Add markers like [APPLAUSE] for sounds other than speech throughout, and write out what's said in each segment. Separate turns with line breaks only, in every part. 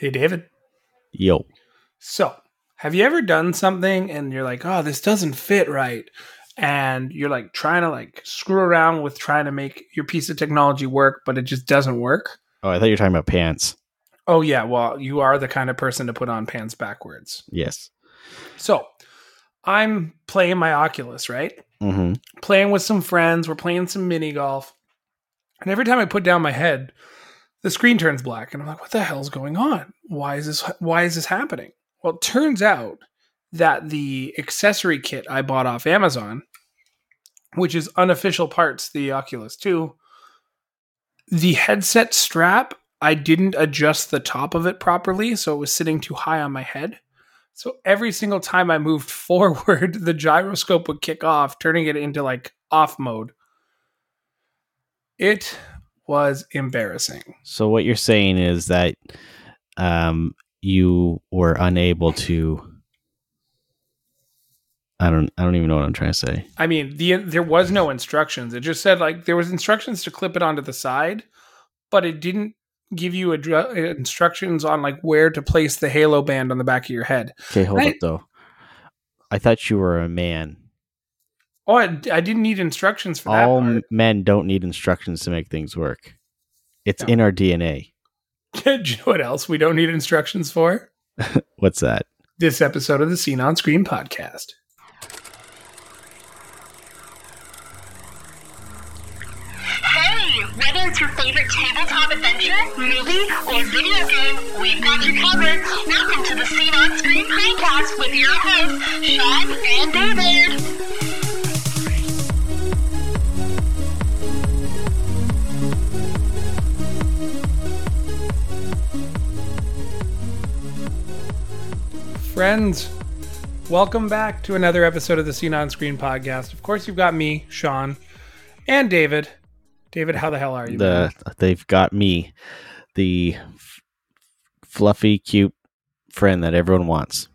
Hey, David.
Yo.
So, have you ever done something and you're like, oh, this doesn't fit right? And you're like trying to like screw around with trying to make your piece of technology work, but it just doesn't work?
Oh, I thought you were talking about pants.
Oh, yeah. Well, you are the kind of person to put on pants backwards.
Yes.
So, I'm playing my Oculus, right?
Mm-hmm.
Playing with some friends. We're playing some mini golf. And every time I put down my head, the screen turns black and i'm like what the hell's going on? Why is this why is this happening? Well it turns out that the accessory kit i bought off amazon which is unofficial parts the oculus 2 the headset strap i didn't adjust the top of it properly so it was sitting too high on my head. So every single time i moved [LAUGHS] forward the gyroscope would kick off turning it into like off mode. It was embarrassing.
So what you're saying is that um, you were unable to. I don't. I don't even know what I'm trying to say.
I mean, the there was no instructions. It just said like there was instructions to clip it onto the side, but it didn't give you adru- instructions on like where to place the halo band on the back of your head.
Okay, hold up though. I thought you were a man.
Oh, I, I didn't need instructions for that.
All
part.
men don't need instructions to make things work. It's in our DNA. [LAUGHS]
Do you know what else we don't need instructions for? [LAUGHS]
What's that?
This episode of the Scene on Screen podcast.
Hey, whether it's your favorite tabletop adventure, movie, or video game, we've got you covered. Welcome to the Scene on Screen podcast with your hosts, Sean and David.
Friends, welcome back to another episode of the Scene on Screen podcast. Of course, you've got me, Sean, and David. David, how the hell are you?
The they've got me, the f- fluffy, cute friend that everyone wants.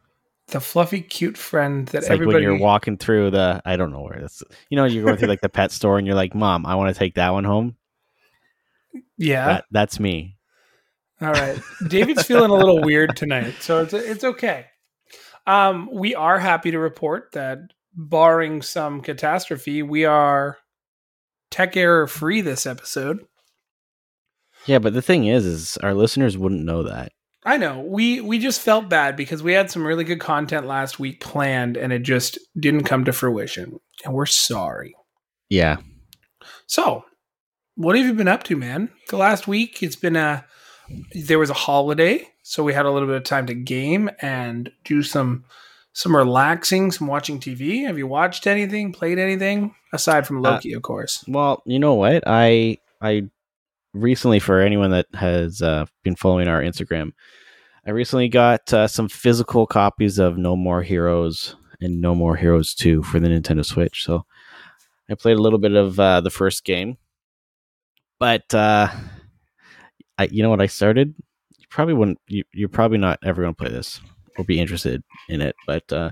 the fluffy, cute friend that
It's like
everybody.
when you're walking through the I don't know where this. You know, you're going through like the pet store and you're like, "Mom, I want to take that one home."
yeah.
That, that's me.
All right. David's feeling a little weird tonight, so it's it's okay. Um, we are happy to report that, barring some catastrophe, we are tech error free this episode.
Yeah, but the thing is, is our listeners wouldn't know that.
I know we we just felt bad because we had some really good content last week planned, and it just didn't come to fruition, and we're sorry.
Yeah,
So, what have you been up to, man? The last week, it's been a there was a holiday, so we had a little bit of time to game and do some some relaxing, some watching TV. Have you watched anything, played anything aside from Loki, of course?
Well, you know what? I I recently, for anyone that has uh, been following our Instagram, I recently got uh, some physical copies of No More Heroes and No More Heroes Two for the Nintendo Switch. So I played a little bit of uh, the first game, but uh, I, you know what? I started. Probably wouldn't. You, you're probably not ever going to play this or be interested in it, but uh,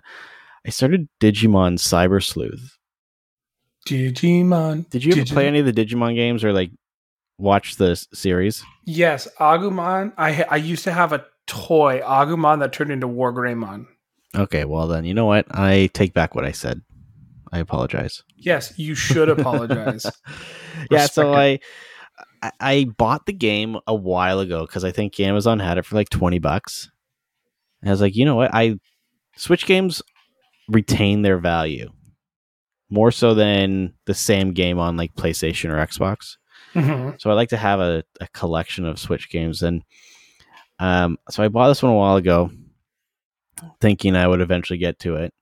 I started Digimon Cyber Sleuth.
Digimon.
Did you ever
Digi-
play any of the Digimon games or like watch the series?
Yes, Agumon. I I used to have a toy Agumon that turned into Wargreymon.
Okay, well then, you know what? I take back what I said. I apologize.
Yes, you should apologize. [LAUGHS]
yeah, so
Respect
I, I I bought the game a while ago because I think Amazon had it for like twenty bucks. And I was like, you know what? I Switch games retain their value more so than the same game on like PlayStation or Xbox.
Mhm.
So I like to have a, a collection of Switch games, and um, so I bought this one a while ago, thinking I would eventually get to it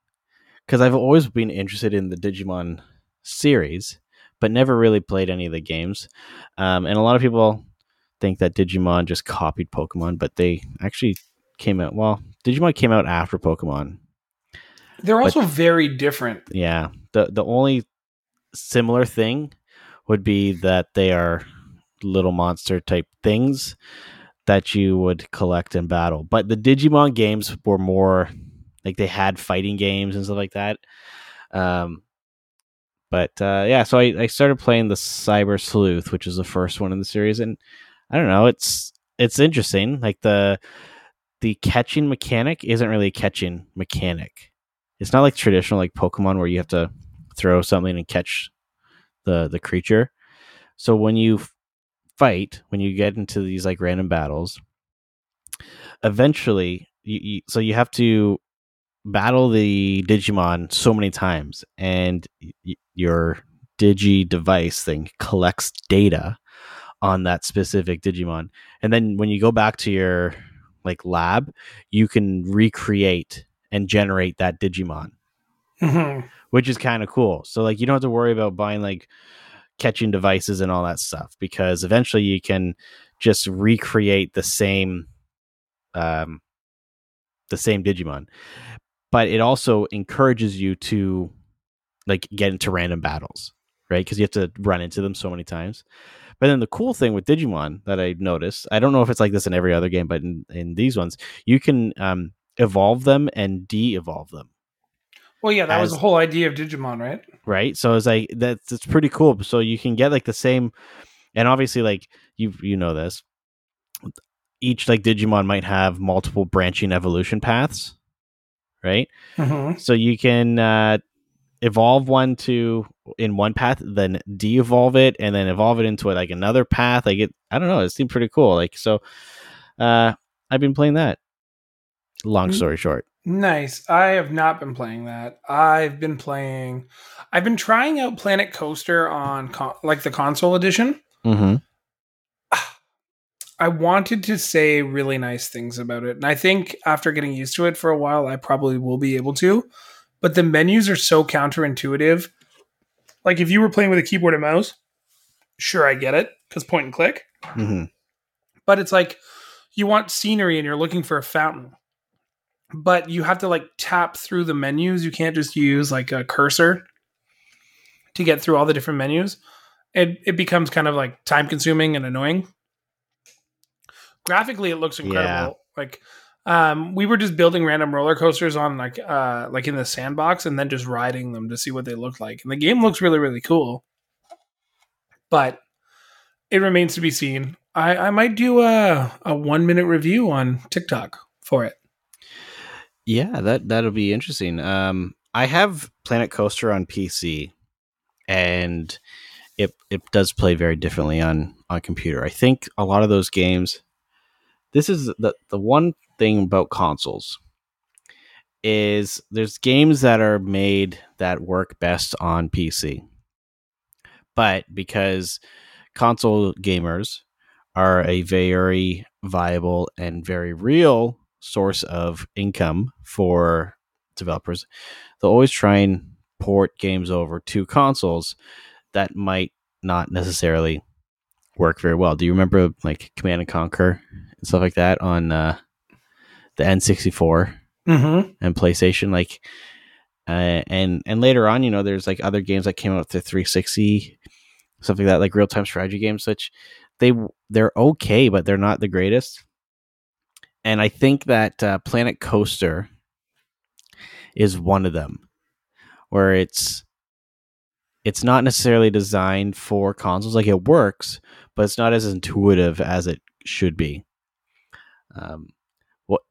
because I've always been interested in the Digimon series, but never really played any of the games. Um, and a lot of people think that Digimon just copied Pokemon, but they actually came out. Well, Digimon came out after Pokemon.
They're also very different.
Yeah. The the only similar thing would be that they are little monster type things that you would collect and battle. But the Digimon games were more like they had fighting games and stuff like that. Um but uh, yeah, so I, I started playing the Cyber Sleuth, which is the first one in the series, and I don't know, it's it's interesting. Like the the catching mechanic isn't really a catching mechanic. It's not like traditional like Pokemon where you have to throw something and catch the the creature. So when you fight, when you get into these like random battles, eventually you, you so you have to battle the Digimon so many times, and y- your Digi device thing collects data on that specific Digimon, and then when you go back to your like lab, you can recreate and generate that Digimon,
Mhm.
which is kind of cool. So like you don't have to worry about buying like catching devices and all that stuff because eventually you can just recreate the same um the same Digimon. But it also encourages you to like get into random battles, right? Because you have to run into them so many times. But then the cool thing with Digimon that I noticed, I don't know if it's like this in every other game, but in, in these ones, you can um, evolve them and de-evolve them,
Well, yeah, that was the whole idea of Digimon, right?
right? So it's like that's it's pretty cool. So you can get like the same, and obviously like you you know this, each like Digimon might have multiple branching evolution paths, right?
Mm-hmm.
So you can uh, evolve one to in one path, then de-evolve it, and then evolve it into like another path. Like it, I don't know. It seemed pretty cool. Like so, uh, I've been playing that. Long
Mm.
story short,
Nice. I have not been playing that. I've been playing. I've been trying out Planet Coaster on con- like the console edition.
mm-hmm.
I wanted to say really nice things about it, and I think after getting used to it for a while, I probably will be able to. But the menus are so counterintuitive. Like if you were playing with a keyboard and mouse, sure, I get it because point and click.
Mm-hmm.
but it's like you want scenery and you're looking for a fountain but you have to like tap through the menus you can't just use like a cursor to get through all the different menus it, it becomes kind of like time consuming and annoying graphically it looks incredible like um, we were just building random roller coasters on like uh, like in the sandbox and then just riding them to see what they look like and the game looks really really cool but it remains to be seen. I, I might do a, a one minute review on TikTok for it.
Yeah, that that'll be interesting. Um, I have Planet Coaster on PC, and it it does play very differently on on computer. I think a lot of those games. This is the the one thing about consoles is there's games that are made that work best on PC, but because console gamers are a very viable and very real source of income for developers, they'll always try and port games over to consoles that might not necessarily work very well. Do you remember like Command and Conquer and stuff like that on uh, the N64
Mm-hmm.
and PlayStation? Like, uh, and and later on, you know, there's like other games that came out to 360, stuff like that, like real time strategy games, which they they're okay, but they're not the greatest. And I think that uh, Planet Coaster is one of them, where it's it's not necessarily designed for consoles. Like it works, but it's not as intuitive as it should be. Um, what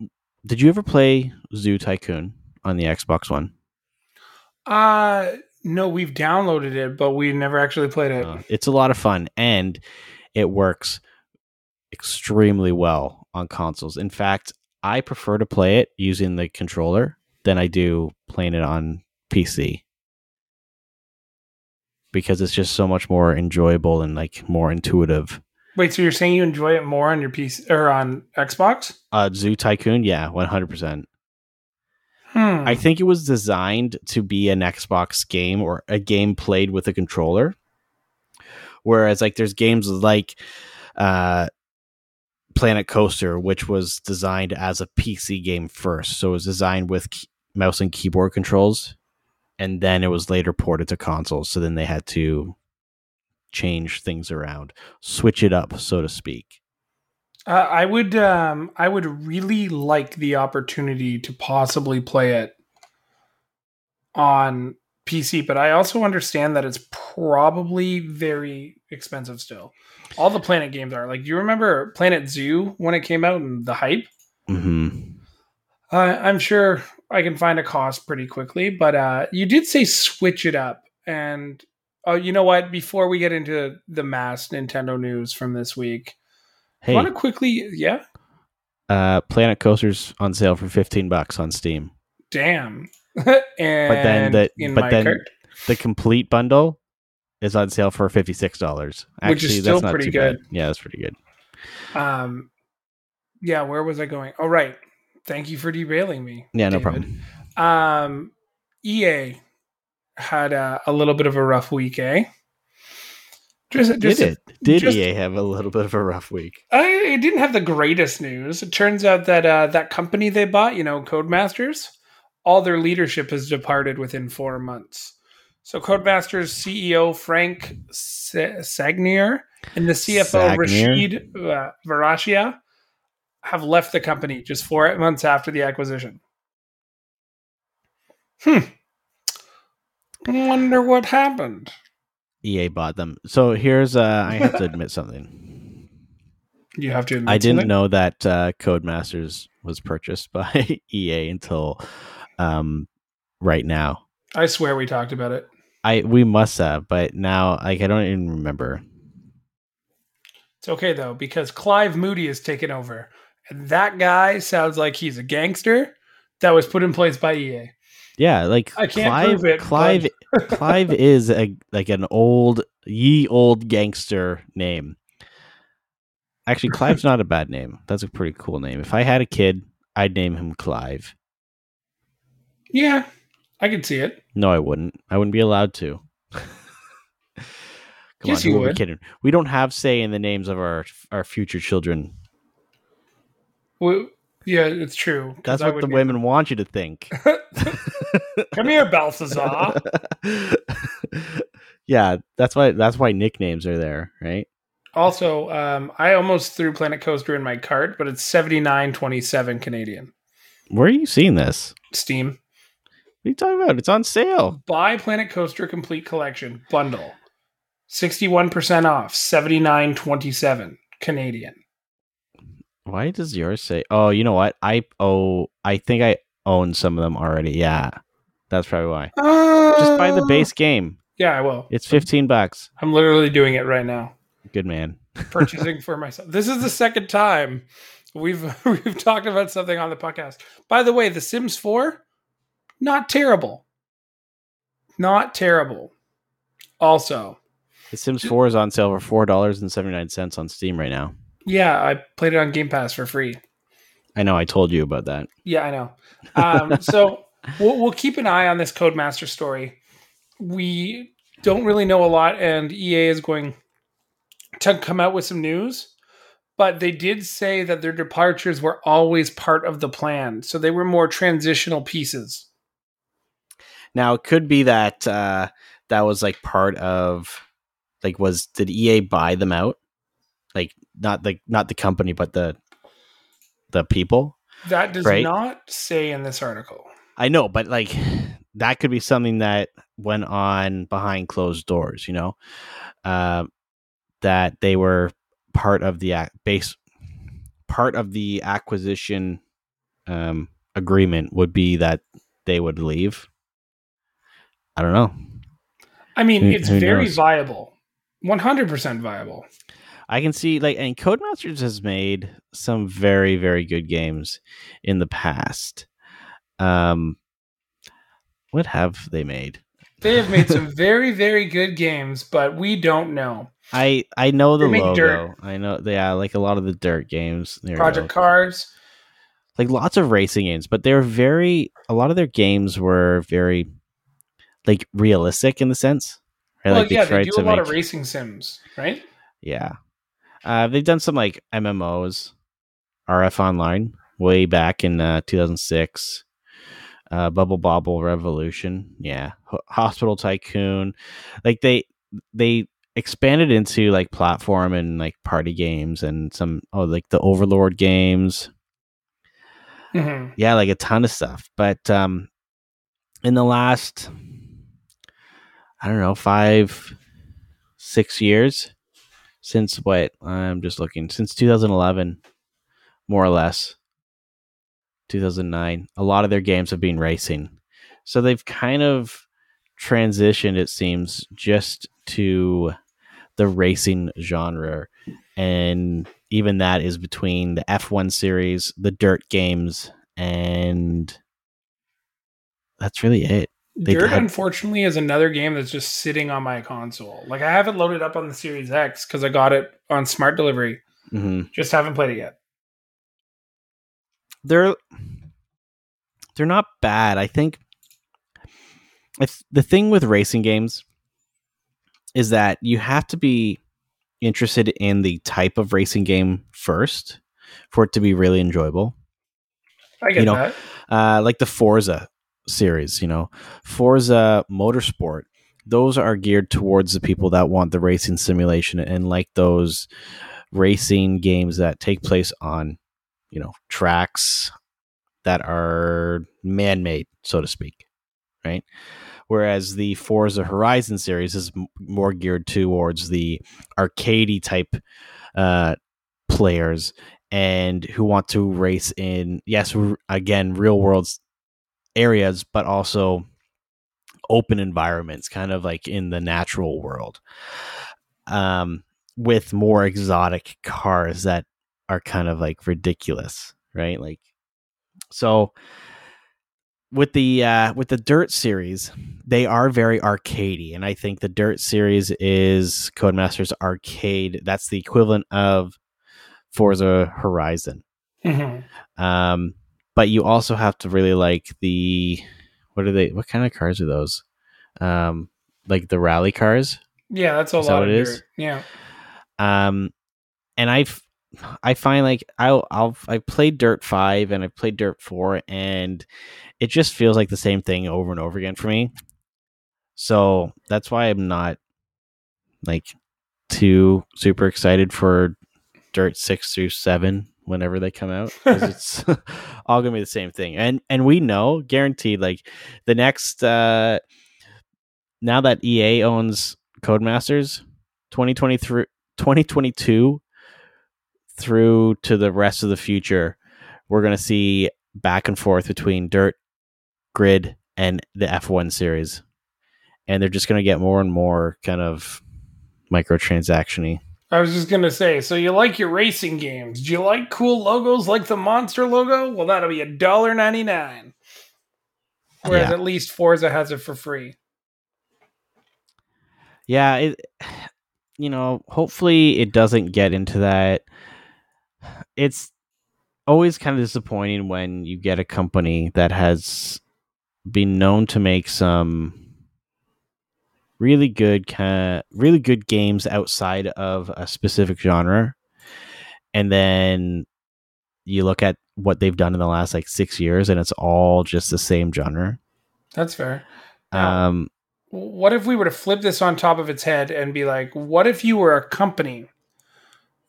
did you ever play Zoo Tycoon on the Xbox One?
Uh, no, we've downloaded it, but we never actually played it.
Uh, it's a lot of fun and it works extremely well on consoles. In fact, I prefer to play it using the controller than I do playing it on PC because it's just so much more enjoyable and like more intuitive.
Wait, so you're saying you enjoy it more on your PC or on Xbox?
Uh, Zoo Tycoon, yeah, one hundred percent.
Hmm.
I think it was designed to be an Xbox game or a game played with a controller. Whereas, like, there's games like uh, Planet Coaster, which was designed as a PC game first. So it was designed with key- mouse and keyboard controls. And then it was later ported to consoles. So then they had to change things around, switch it up, so to speak.
Uh, I would um I would really like the opportunity to possibly play it on PC, but I also understand that it's probably very expensive still. All the Planet games are like, do you remember Planet Zoo when it came out and the hype?
hmm
Uh, I'm sure I can find a cost pretty quickly, but uh, you did say switch it up. And oh, you know what? Before we get into the mass Nintendo news from this week,
Hey,
want to quickly, yeah,
uh, Planet Coaster's on sale for fifteen bucks on Steam.
damn. [LAUGHS] and
the-
in
but then-
cart,
The complete bundle is on sale for fifty six dollars.
Which is still pretty good.
Yeah, that's pretty good.
um, yeah, where was I going? Oh, right. Thank you for derailing me.
Yeah, no problem.
Um, EA had a, a little bit of a rough week, eh? Just, just
Did it? Did
just-
EA have a little bit of a rough week?
I it didn't have the greatest news. It turns out that uh, that company they bought, you know, Codemasters, all their leadership has departed within four months. So Codemasters CEO Frank Sa- Sagnier and the CFO
Sagnier?
Rashid uh, Varachia have left the company just four months after the acquisition. Hmm. Wonder what happened.
EA bought them. So here's uh I have to admit something.
You have to. Admit
I didn't
something?
know that uh, Codemasters was purchased by [LAUGHS] EA until um right now.
I swear we talked about it.
I we must have, but now like I don't even remember.
It's okay though because Clive Moody has taken over, and that guy sounds like he's a gangster that was put in place by EA.
Yeah, like
I can't
Clive
prove it,
Clive [LAUGHS] Clive is a like an old ye old gangster name. Actually, Clive's not a bad name. That's a pretty cool name. If I had a kid, I'd name him Clive.
Yeah, I can see it.
No, I wouldn't. I wouldn't be allowed to. [LAUGHS] Come
Yes,
on,
you
we
would.
kidding? We don't have say in the names of our our future children.
Well, yeah, it's true.
That's what the
would-
women want you to think. [LAUGHS]
Come here, Balthazar. [LAUGHS]
yeah, that's why that's why nicknames are there, right?
also, um, I almost threw Planet Coaster in my cart, but it's seventy nine twenty seven Canadian.
Where are you seeing this?
Steam.
What are you talking about? It's on sale.
Buy Planet Coaster Complete Collection bundle. Sixty one percent off. Seventy nine twenty seven Canadian.
Why does yours say? Oh, you know what? I oh, I think I own some of them already. Yeah, that's probably why. Just buy the
Uh,
base game.
Yeah, I will.
It's fifteen bucks.
I'm literally doing it right now.
Good man. [LAUGHS]
Purchasing for myself. This is the second time we've [LAUGHS] we've talked about something on the podcast. By the way, The Sims 4, not terrible. Not terrible. Also,
The Sims Four is on sale for four dollars and seventy nine cents on Steam right now.
Yeah, I played it on Game Pass for free.
I know. I told you about that.
Yeah, I know. Um, [LAUGHS] so we'll, we'll keep an eye on this Codemaster story. We don't really know a lot, and EA is going to come out with some news. But they did say that their departures were always part of the plan, so they were more transitional pieces.
Now it could be that uh, that was like part of like was did EA buy them out? Like not the not the company, but the the people.
That does
Right.
not say in this article.
I know, but like that could be something that went on behind closed doors. You know, uh, that they were part of the ac- base part of the acquisition um, agreement would be that they would leave. I don't know.
I mean,
Who-
it's
who
very
knows?
viable, one hundred percent viable.
I can see like and Codemasters has made some very very good games in the past. Um what have they made?
They have made some [LAUGHS] very, very good games, but we don't know.
I I know the
They make
logo.
dirt.
I know yeah, like a lot of the dirt games. There
Project. Cars.
Like lots of racing games, but they're very a lot of their games were very like realistic in the sense. Right?
Well,
like
yeah, they
tried
do a lot of racing sims, right?
Yeah. Uh, they've done some like MMOs, RF Online, way back in uh, 2006. Uh, Bubble Bobble Revolution, yeah. Ho- Hospital Tycoon, like they they expanded into like platform and like party games and some oh like the Overlord games,
hmm
yeah, like a ton of stuff. But um, in the last, I don't know, five, six years since what I'm just looking since 2011, more or less. 2009. A lot of their games have been racing. So they've kind of transitioned, it seems, just to the racing genre. And even that is between the F1 series, the dirt games, and that's really it.
Dirt,
had-
unfortunately, is another game that's just sitting on my console. Like I haven't loaded up on the Series X because I got it on smart delivery.
Mhm.
Just haven't played it yet.
they're they're not bad. I think it's the thing with racing games is that you have to be interested in the type of racing game first for it to be really enjoyable.
I get
You know,
that.
Uh, like the Forza series, you know, Forza Motorsport. Those are geared towards the people that want the racing simulation and like those racing games that take place on, you know, tracks that are man-made, so to speak, right? Whereas the Forza Horizon series is m- more geared towards the arcadey type uh, players and who want to race in yes again real world areas but also open environments kind of like in the natural world um with more exotic cars that are kind of like ridiculous right? Like so with the uh with the dirt series they are very arcadey and i think the dirt series is codemasters arcade. That's the equivalent of forza horizon.
Mhm.
um, but you also have to really like the what are they? What kind of cars are those? Um, like the rally cars.
Yeah, that's a
Is
lot
what
of
it
dirt.
is?
Yeah.
Um, and I've I find like I'll I'll I played Dirt Five and I played Dirt Four, and it just feels like the same thing over and over again for me. So that's why I'm not like too super excited for Dirt Six through Seven whenever they come out [LAUGHS] it's [LAUGHS] all gonna be the same thing. And and we know guaranteed like the next uh now that EA owns Codemasters 2023 2022 through to the rest of the future, we're going to see back and forth between Dirt, Grid, and the F1 series. And they're just going to get more and more kind of microtransaction
I was just gonna say, so you like your racing games? Do you like cool logos like the monster logo? Well, that'll be a dollar ninety nine. Whereas
Yeah.
at least Forza has it for free.
Yeah, it you know, hopefully it doesn't get into that. It's always kind of disappointing when you get a company that has been known to make some really good kind of really good games outside of a specific genre and then you look at what they've done in the last like 6 years and it's all just the same genre.
That's fair.
Um
what if we were to flip this on top of its head and be like, what if you were a company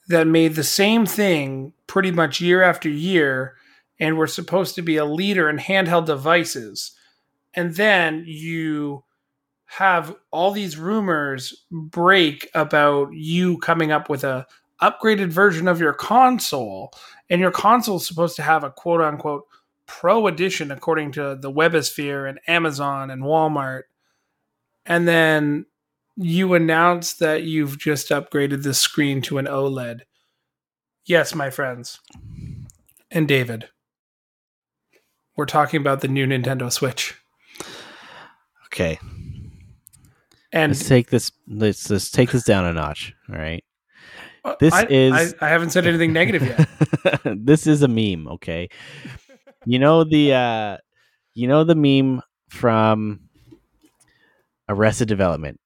that made the same thing pretty much year after year and were supposed to be a leader in handheld devices? And then you have all these rumors break about you coming up with a upgraded version of your console. And your console is supposed to have a quote unquote pro edition according to the webosphere and amazon and walmart. And then you announce that you've just upgraded the screen to an oled yes my friends. And david we're talking about the new nintendo switch.
Okay.
And
let's take this let's let's take this down a notch all right? This
I,
is-
I, I haven't said anything negative yet. [LAUGHS]
This is a meme okay? You know the uh you know the meme from arrested development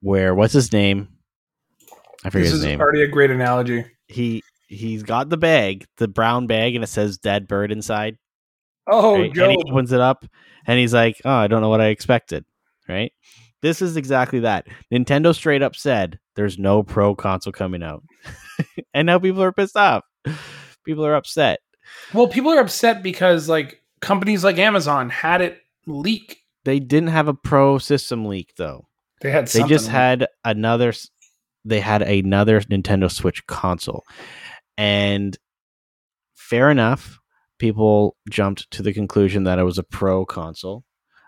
where what's his name? I forget
this
his
is
name.
already a great analogy.
He he's got the bag the brown bag and it says dead bird inside.
Oh
right?
Joe.
and he opens it up and he's like oh i don't know what i expected right this is exactly that. Nintendo straight up said there's no pro console coming out. [LAUGHS] And now people are pissed off. People are upset.
Well people are upset because like companies like amazon had it leak.
They didn't have a pro system leak though.
They had
they just had another they had another nintendo switch console. And fair enough people jumped to the conclusion that it was a pro console.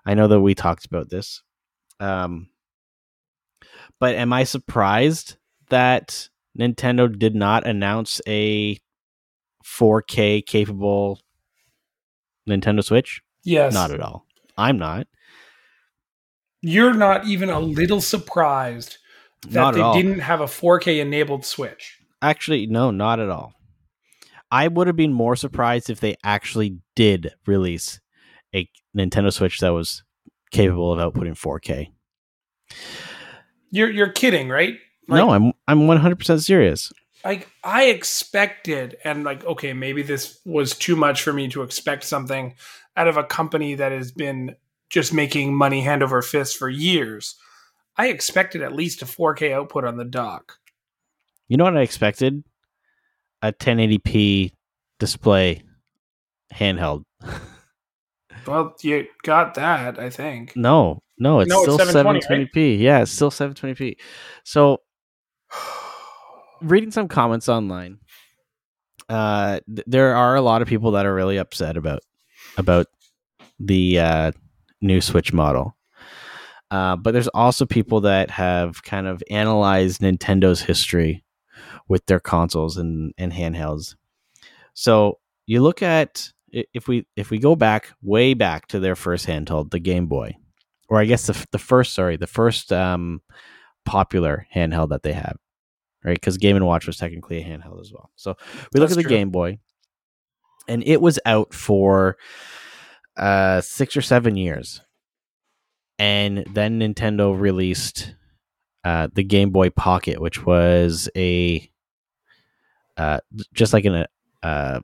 I know that we talked about this. Um, but am I surprised that Nintendo did not announce a 4K capable Nintendo Switch?
Yes.
Not at all. I'm not.
You're not even a little surprised that
Not
they didn't have a 4K enabled Switch.
Actually, no, not at all. I would have been more surprised if they actually did release a Nintendo Switch that was capable of outputting 4K.
You're you're kidding, right? Like,
no, I'm I'm 100% serious.
like I expected, and like, okay, maybe this was too much for me to expect something out of a company that has been just making money hand over fist for years. I expected at least a 4K output on the dock.
You know what I expected? A 1080p display handheld. [LAUGHS]
Well, you got that, I think.
No, no, it's
No,
still
720,
720p. Yeah, it's still 720p. So, [SIGHS] reading some comments online, uh, th- there are a lot of people that are really upset about about the uh, new Switch model. Uh, but there's also people that have kind of analyzed Nintendo's history with their consoles and, and handhelds. So you look at i- if we if we go back way back to their first handheld, the Game Boy, or I guess the the first sorry the first um, popular handheld that they have, right? Because Game and Watch was technically a handheld as well. So we look at the
true.
Game Boy, and it was out for uh, six or seven years, and then Nintendo released uh, the Game Boy Pocket, which was a uh, just like an uh,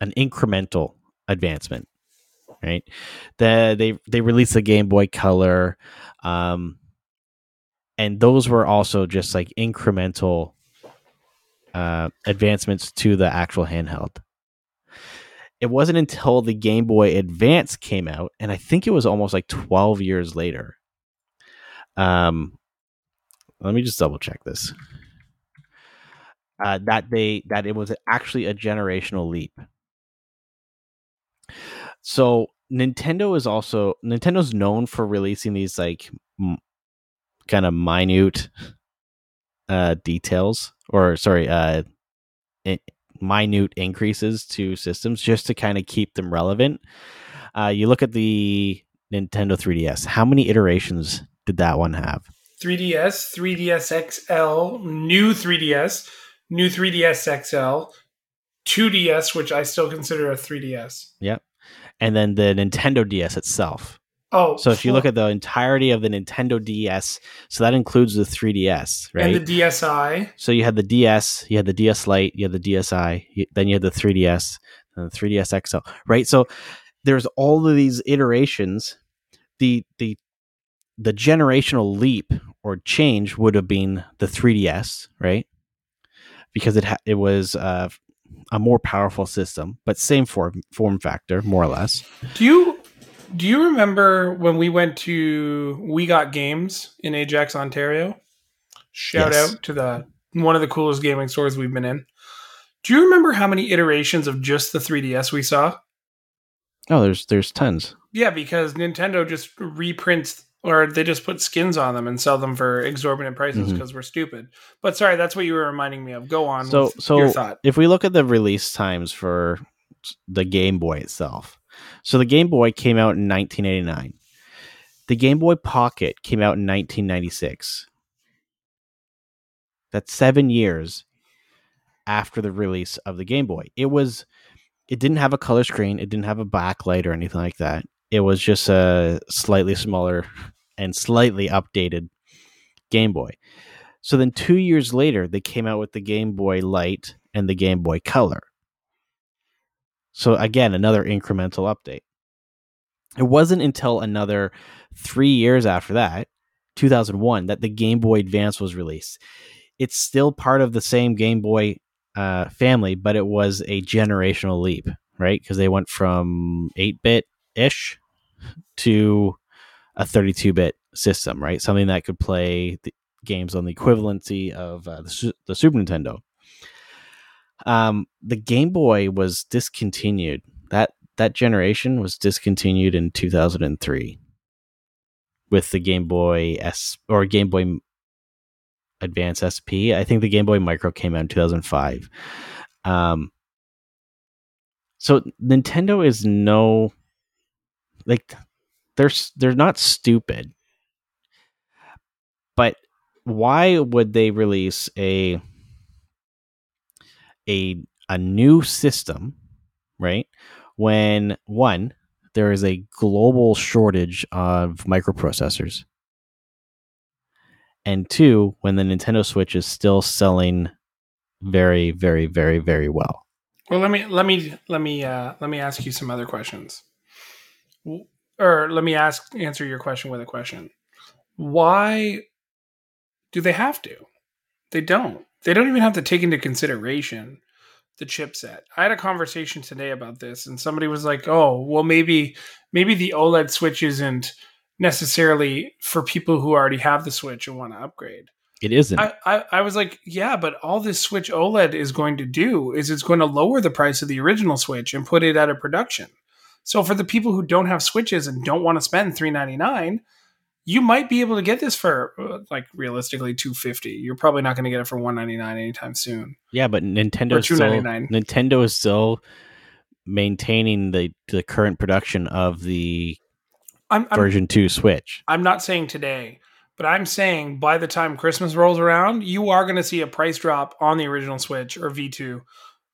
an incremental advancement, right? The they they released the Game Boy Color, um, and those were also just like incremental uh, advancements to the actual handheld. It wasn't until the Game Boy Advance came out, and I think it was almost like twelve years later. Um, let me just double check this. Uh, that they that it was actually a generational leap. So Nintendo is also Nintendo's known for releasing these like m- kind of minute uh details or sorry uh minute increases to systems just to kind of keep them relevant. Uh you look at the Nintendo 3DS. How many iterations did that one have?
3DS, 3DS XL, new 3DS, new 3DS XL, 2DS, which I still consider a 3DS. Yep.
And then the Nintendo DS itself.
Oh,
So if you look at the entirety of the Nintendo DS, so that includes the 3DS, right?
and the DSi,
So you had the DS, you had the DS Lite, you had the DSi, you, then you had the 3DS, and the 3DS XL, right? So there's all of these iterations. The the the generational leap or change would have been the 3DS, right? Because it ha- it was uh, a more powerful system, but same form form factor, more or less.
do you do you remember when we went to We Got Games in Ajax, Ontario? Shout
Yes.
out to the one of the coolest gaming stores we've been in. Do you remember how many iterations of just the 3DS we saw?
Oh, there's there's tons.
Yeah, because Nintendo just reprints or they just put skins on them and sell them for exorbitant prices
Mhm.
because we're stupid. But sorry, that's what you were reminding me of. Go on.
So so if we look at the release times for the Game Boy itself, so the Game Boy came out in 1989. The Game Boy Pocket came out in 1996. That's seven years after the release of the Game Boy. It was, it didn't have a color screen. It didn't have a backlight or anything like that. It was just a slightly smaller and slightly updated Game Boy. So then two years later, they came out with the Game Boy Light and the Game Boy Color. So again, another incremental update. It wasn't until another three years after that, 2001, that the Game Boy Advance was released. It's still part of the same Game Boy uh, family, but it was a generational leap, right? Because they went from 8 bit ish to a 32 bit system, right? Something that could play the games on the equivalency of uh, the, the Super Nintendo. Um, the Game Boy was discontinued. That that generation was discontinued in 2003 with the Game Boy S or Game Boy Advance SP. I think the Game Boy Micro came out in 2005. Um, so Nintendo is no like they're they're not stupid. But why would they release a a a new system, right? When one there is a global shortage of microprocessors. And two, when the Nintendo Switch is still selling very, very, very, very well.
Well, let me let me let me uh, let me ask you some other questions, or let me ask answer your question with a question. Why do they have to? They don't. They don't even have to take into consideration the chipset. I had a conversation today about this, and somebody was like, "Oh, well, maybe maybe the OLED Switch isn't necessarily for people who already have the Switch and want to upgrade."
It isn't.
I, I, I was like, yeah, but all this Switch OLED is going to do is it's going to lower the price of the original Switch and put it out of production. So for the people who don't have Switches and don't want to spend three ninety nine, you might be able to get this for uh, like realistically two fifty. You're probably not going to get it for one ninety nine anytime soon.
yeah, but Nintendo is still Nintendo is still maintaining the the current production of the
I'm I'm,
version 2 Switch.
I'm not saying today, but I'm saying by the time Christmas rolls around, you are going to see a price drop on the original Switch or V2.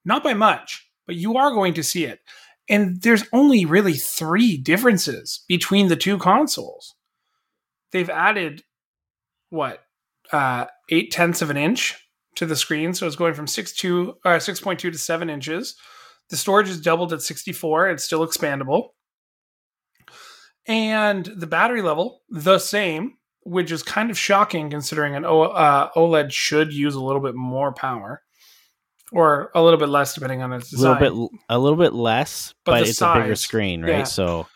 Not by much, but you are going to see it. And there's only really three differences between the two consoles. They've added what uh, eight tenths of an inch to the screen, so it's going from six two uh, six point two to seven inches. The storage is doubled at sixty four. It's still expandable, and the battery level the same, which is kind of shocking considering an o- uh, OLED should use a little bit more power, or a little bit less depending on its
A little bit a little bit less,
But
but, it's a bigger screen, right?
yeah.
So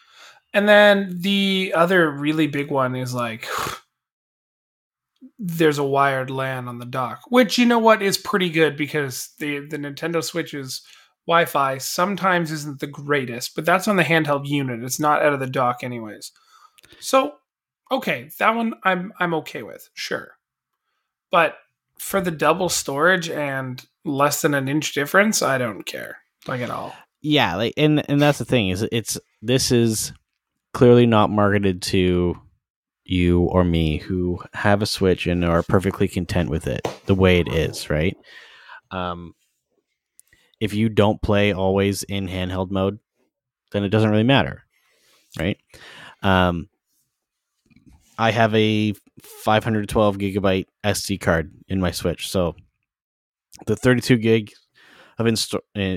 And then the other really big one is like [SIGHS] there's a wired LAN on the dock, which you know what is pretty good because the the Nintendo Switch is Wi-Fi sometimes isn't the greatest, but that's on the handheld unit. It's not out of the dock anyways. So, okay, that one I'm I'm okay with, sure. But for the double storage and less than an inch difference, I don't care like at all.
yeah, like and and that's the thing is it's this is clearly not marketed to you or me who have a Switch and are perfectly content with it the way it is, right? Um, if you don't play always in handheld mode, then it doesn't really matter, right? Um, I have a 512 gigabyte SD card in my Switch, so the 32 gig of inst- uh,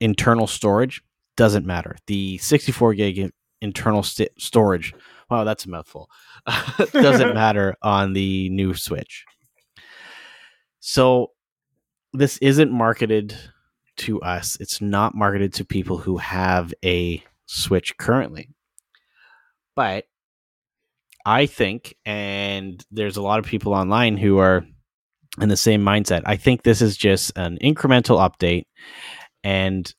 internal storage doesn't matter. The 64 gig in- internal st- storage, wow, that's a mouthful, [LAUGHS] doesn't [LAUGHS] matter on the new Switch. So this isn't marketed to us. It's not marketed to people who have a Switch currently. But I think, and there's a lot of people online who are in the same mindset. I think this is just an incremental update, and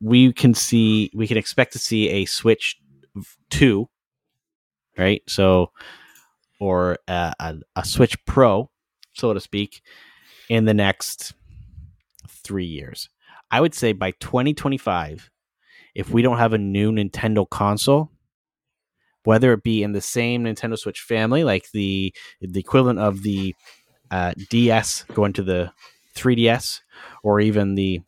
we can see, we can expect to see a Switch 2, right? So, or a, a, a Switch Pro, so to speak, in the next three years. I would say by 2025, if we don't have a new Nintendo console, whether it be in the same Nintendo Switch family, like the the equivalent of the uh, DS going to the 3DS, or even the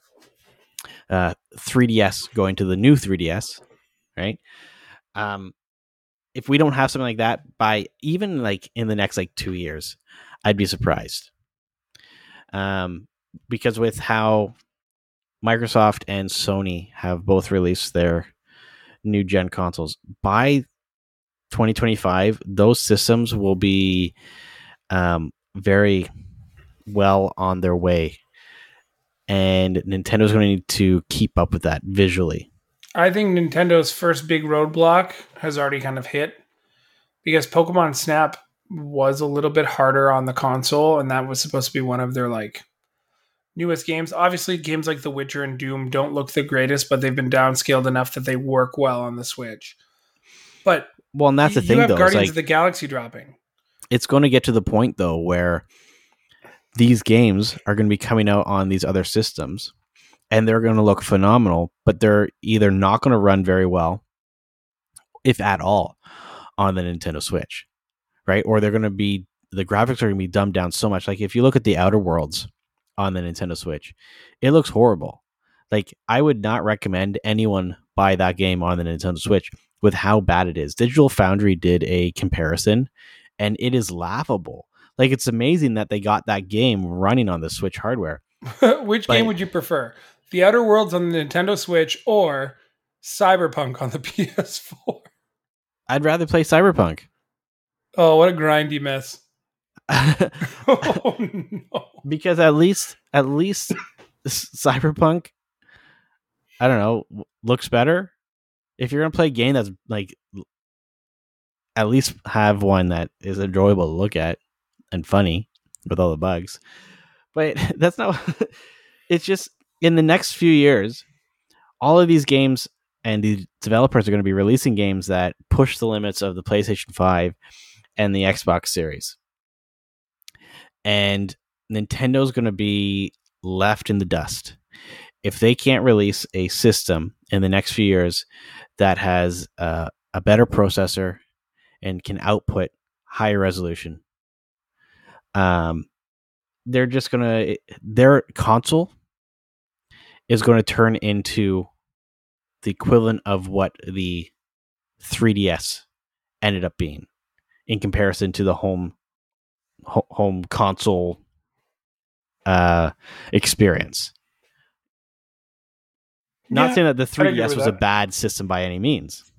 uh, 3DS going to the new 3DS, right? Um, if we don't have something like that by even like in the next like two years, I'd be surprised. Um, because with how Microsoft and Sony have both released their new gen consoles by 2025, those systems will be um, very well on their way, and Nintendo's going to need to keep up with that visually.
I think Nintendo's first big roadblock has already kind of hit because Pokemon Snap was a little bit harder on the console, and that was supposed to be one of their like newest games. Obviously, games like The Witcher and Doom don't look the greatest, but they've been downscaled enough that they work well on the Switch. But
Well, and that's the
you
thing
have
though.
Guardians
like
of the Galaxy dropping.
It's going to get to the point though where these games are going to be coming out on these other systems and they're going to look phenomenal, but they're either not going to run very well, if at all, on the Nintendo Switch, right? Or they're going to be the graphics are going to be dumbed down so much. Like if you look at the Outer Worlds on the Nintendo Switch, it looks horrible. Like I would not recommend anyone buy that game on the Nintendo Switch with how bad it is. Digital Foundry did a comparison and it is laughable. Like it's amazing that they got that game running on the Switch hardware. [LAUGHS]
Which
But-
game would you prefer? The Outer Worlds on the Nintendo Switch or Cyberpunk on the [LAUGHS] PS4?
I'd rather play Cyberpunk.
Oh, what a grindy mess. [LAUGHS] Oh no.
because at least at least Cyberpunk I don't know, looks better. If you're going to play a game that's like at least have one that is enjoyable to look at and funny with all the bugs. But [LAUGHS] that's not [LAUGHS] it's just in the next few years all of these games and the developers are going to be releasing games that push the limits of the PlayStation 5 and the Xbox Series. And Nintendo's going to be left in the dust. If they can't release a system in the next few years that has uh, a better processor and can output higher resolution, um, they're just going to, their console is going to turn into the equivalent of what the 3DS ended up being in comparison to the home home console uh experience. Not
Yeah,
saying that the 3DS
with
was a bad system by any means.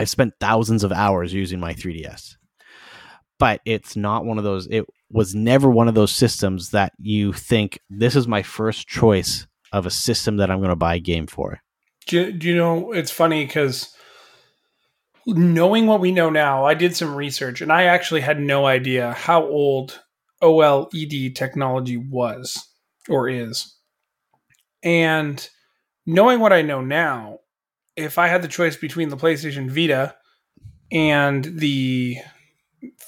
I spent thousands of hours using my 3DS. But it's not one of those it was never one of those systems that you think this is my first choice of a system that I'm going to buy a game for.
Do you, do you know it's funny because knowing what we know now, I did some research and I actually had no idea how old OLED technology was or is. And knowing what I know now, if I had the choice between the PlayStation Vita and the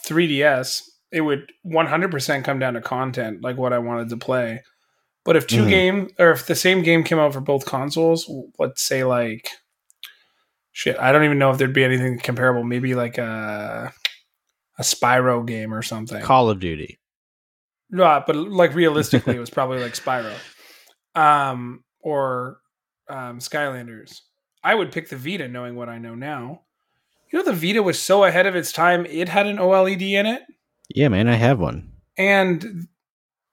3DS, it would 100% come down to content, like what I wanted to play. But if 2
Mhm.
game or if the same game came out for both consoles, let's say like shit, I don't even know if there'd be anything comparable. Maybe like a a Spyro game or something.
Call of Duty.
No, but like realistically, it [LAUGHS] was probably like Spyro, um, or um, Skylanders. I would pick the Vita, knowing what I know now. You know, the Vita was so ahead of its time; it had an OLED in it,
Yeah, man, I have one.
and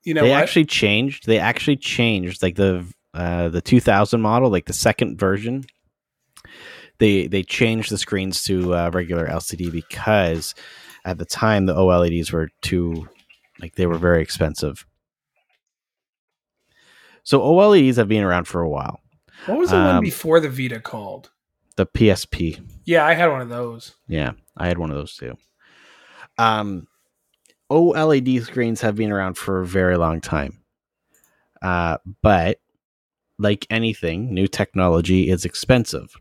you know
they
what?
actually changed. They actually changed like the uh, the 2000 model, like the second version. They they changed the screens to uh, regular LCD because at the time the OLEDs were too like they were very expensive. So OLEDs have been around for a while.
What was the one
um,
before the Vita called?
The PSP,
Yeah, I had one of those.
yeah, I had one of those too. Um, OLED screens have been around for a very long time. Uh, but like anything, new technology is expensive.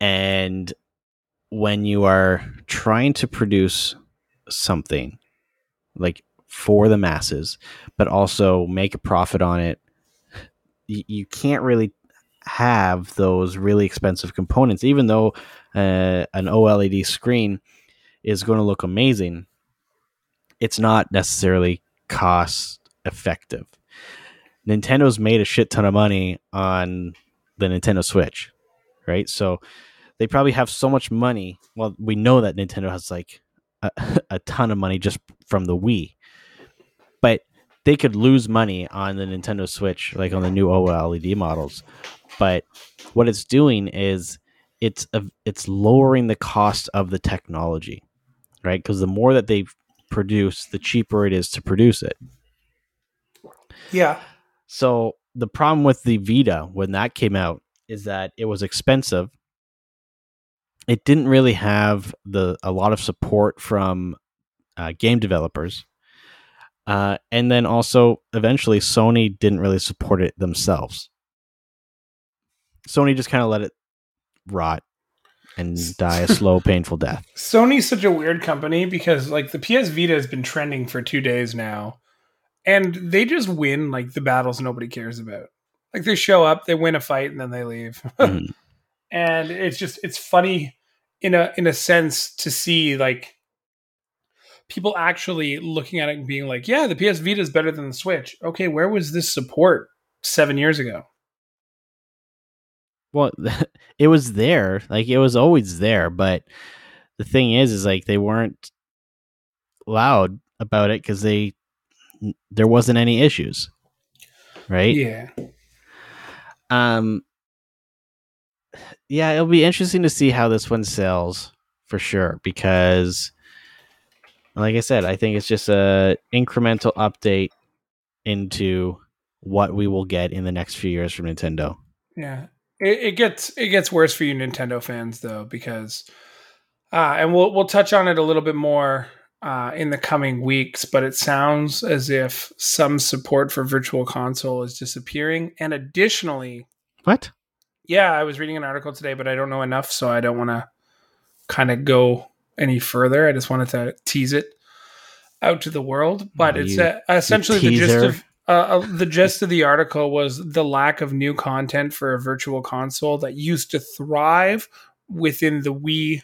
And when you are trying to produce something like for the masses, but also make a profit on it, you, you can't really have those really expensive components, even though uh, an OLED screen is going to look amazing. It's not necessarily cost effective. Nintendo's made a shit ton of money on the Nintendo Switch, right? So they probably have so much money. Well, we know that Nintendo has like a, [LAUGHS] a ton of money just from the Wii, but they could lose money on the Nintendo Switch, like on the new OLED models. But what it's doing is it's a, it's lowering the cost of the technology, right? Because the more that they produce, the cheaper it is to produce it.
Yeah,
So the problem with the Vita when that came out is that it was expensive. It didn't really have the a lot of support from uh, game developers, Uh, and then also, eventually, Sony didn't really support it themselves. Sony just kind of let it rot and [LAUGHS] die a slow, painful death.
Sony's such a weird company because like the PS Vita has been trending for two days now, and they just win like the battles nobody cares about. Like they show up, they win a fight, and then they leave. [LAUGHS]
Mhm.
and it's just it's funny in a in a sense to see like people actually looking at it and being like, yeah, the PS Vita is better than the Switch. Okay, where was this support seven years ago?
Well, [LAUGHS] it was there, like it was always there, but the thing is, is like they weren't loud about it because they there wasn't any issues, right?
Yeah.
Um, yeah, it'll be interesting to see how this one sells for sure because, like I said, I think it's just a incremental update into what we will get in the next few years from Nintendo.
Yeah, it, it gets it gets worse for you Nintendo fans though because, uh, and we'll we'll touch on it a little bit more uh, in the coming weeks. But it sounds as if some support for Virtual Console is disappearing, and additionally,
What?
yeah, I was reading an article today, but I don't know enough, so I don't want to kind of go any further. I just wanted to tease it out to the world. But
Oh,
it's
you-
uh, essentially the gist of uh, uh, the gist of the article was the lack of new content for a virtual console that used to thrive within the Wii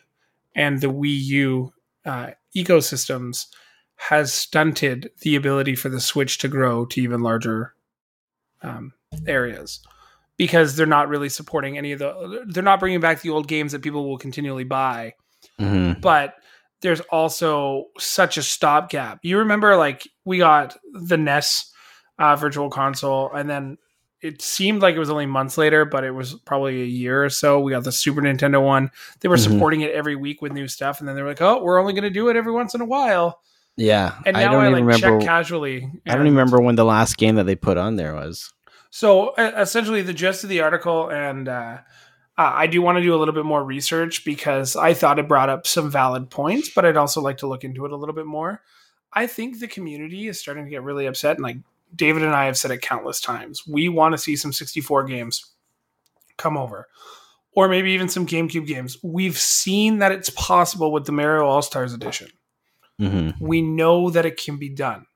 and the Wii U uh, ecosystems has stunted the ability for the Switch to grow to even larger um, areas because they're not really supporting any of the they're not bringing back the old games that people will continually buy
Mm-hmm.
but there's also such a stopgap you remember like we got the nes uh, virtual console and then it seemed like it was only months later but it was probably a year or so we got the super nintendo one they were
Mhm.
supporting it every week with new stuff and then they were like oh we're only going to do it every once in a while
Yeah,
and
I
now
don't
i,
even
like
remember.
check casually
I don't even remember when the last game that they put on there was.
So uh, essentially, the gist of the article, and uh, uh, I do want to do a little bit more research because I thought it brought up some valid points, but I'd also like to look into it a little bit more. I think the community is starting to get really upset, and like David and I have said it countless times, we want to see some 64 games come over, or maybe even some GameCube games. We've seen that it's possible with the Mario All Stars edition
Mm-hmm.
we know that it can be done.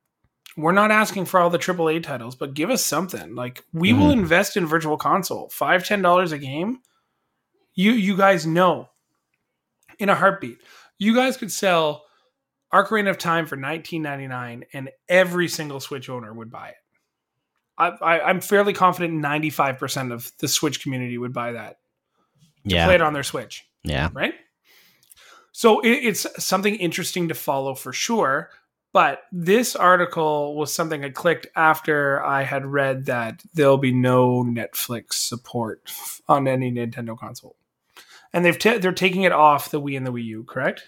We're not asking for all the AAA titles, but give us something. Like we will
Mhm.
invest in Virtual Console, five ten dollars a game. You you guys know, in a heartbeat, you guys could sell Ocarina of Time for nineteen ninety nine, and every single Switch owner would buy it. I, I, I'm fairly confident ninety five percent of the Switch community would buy that. Play
Yeah,
it on their Switch
yeah.
right? So it, it's something interesting to follow for sure. But this article was something I clicked after I had read that there'll be no Netflix support on any Nintendo console, and they've ta they're taking it off the Wii and the Wii U. Correct?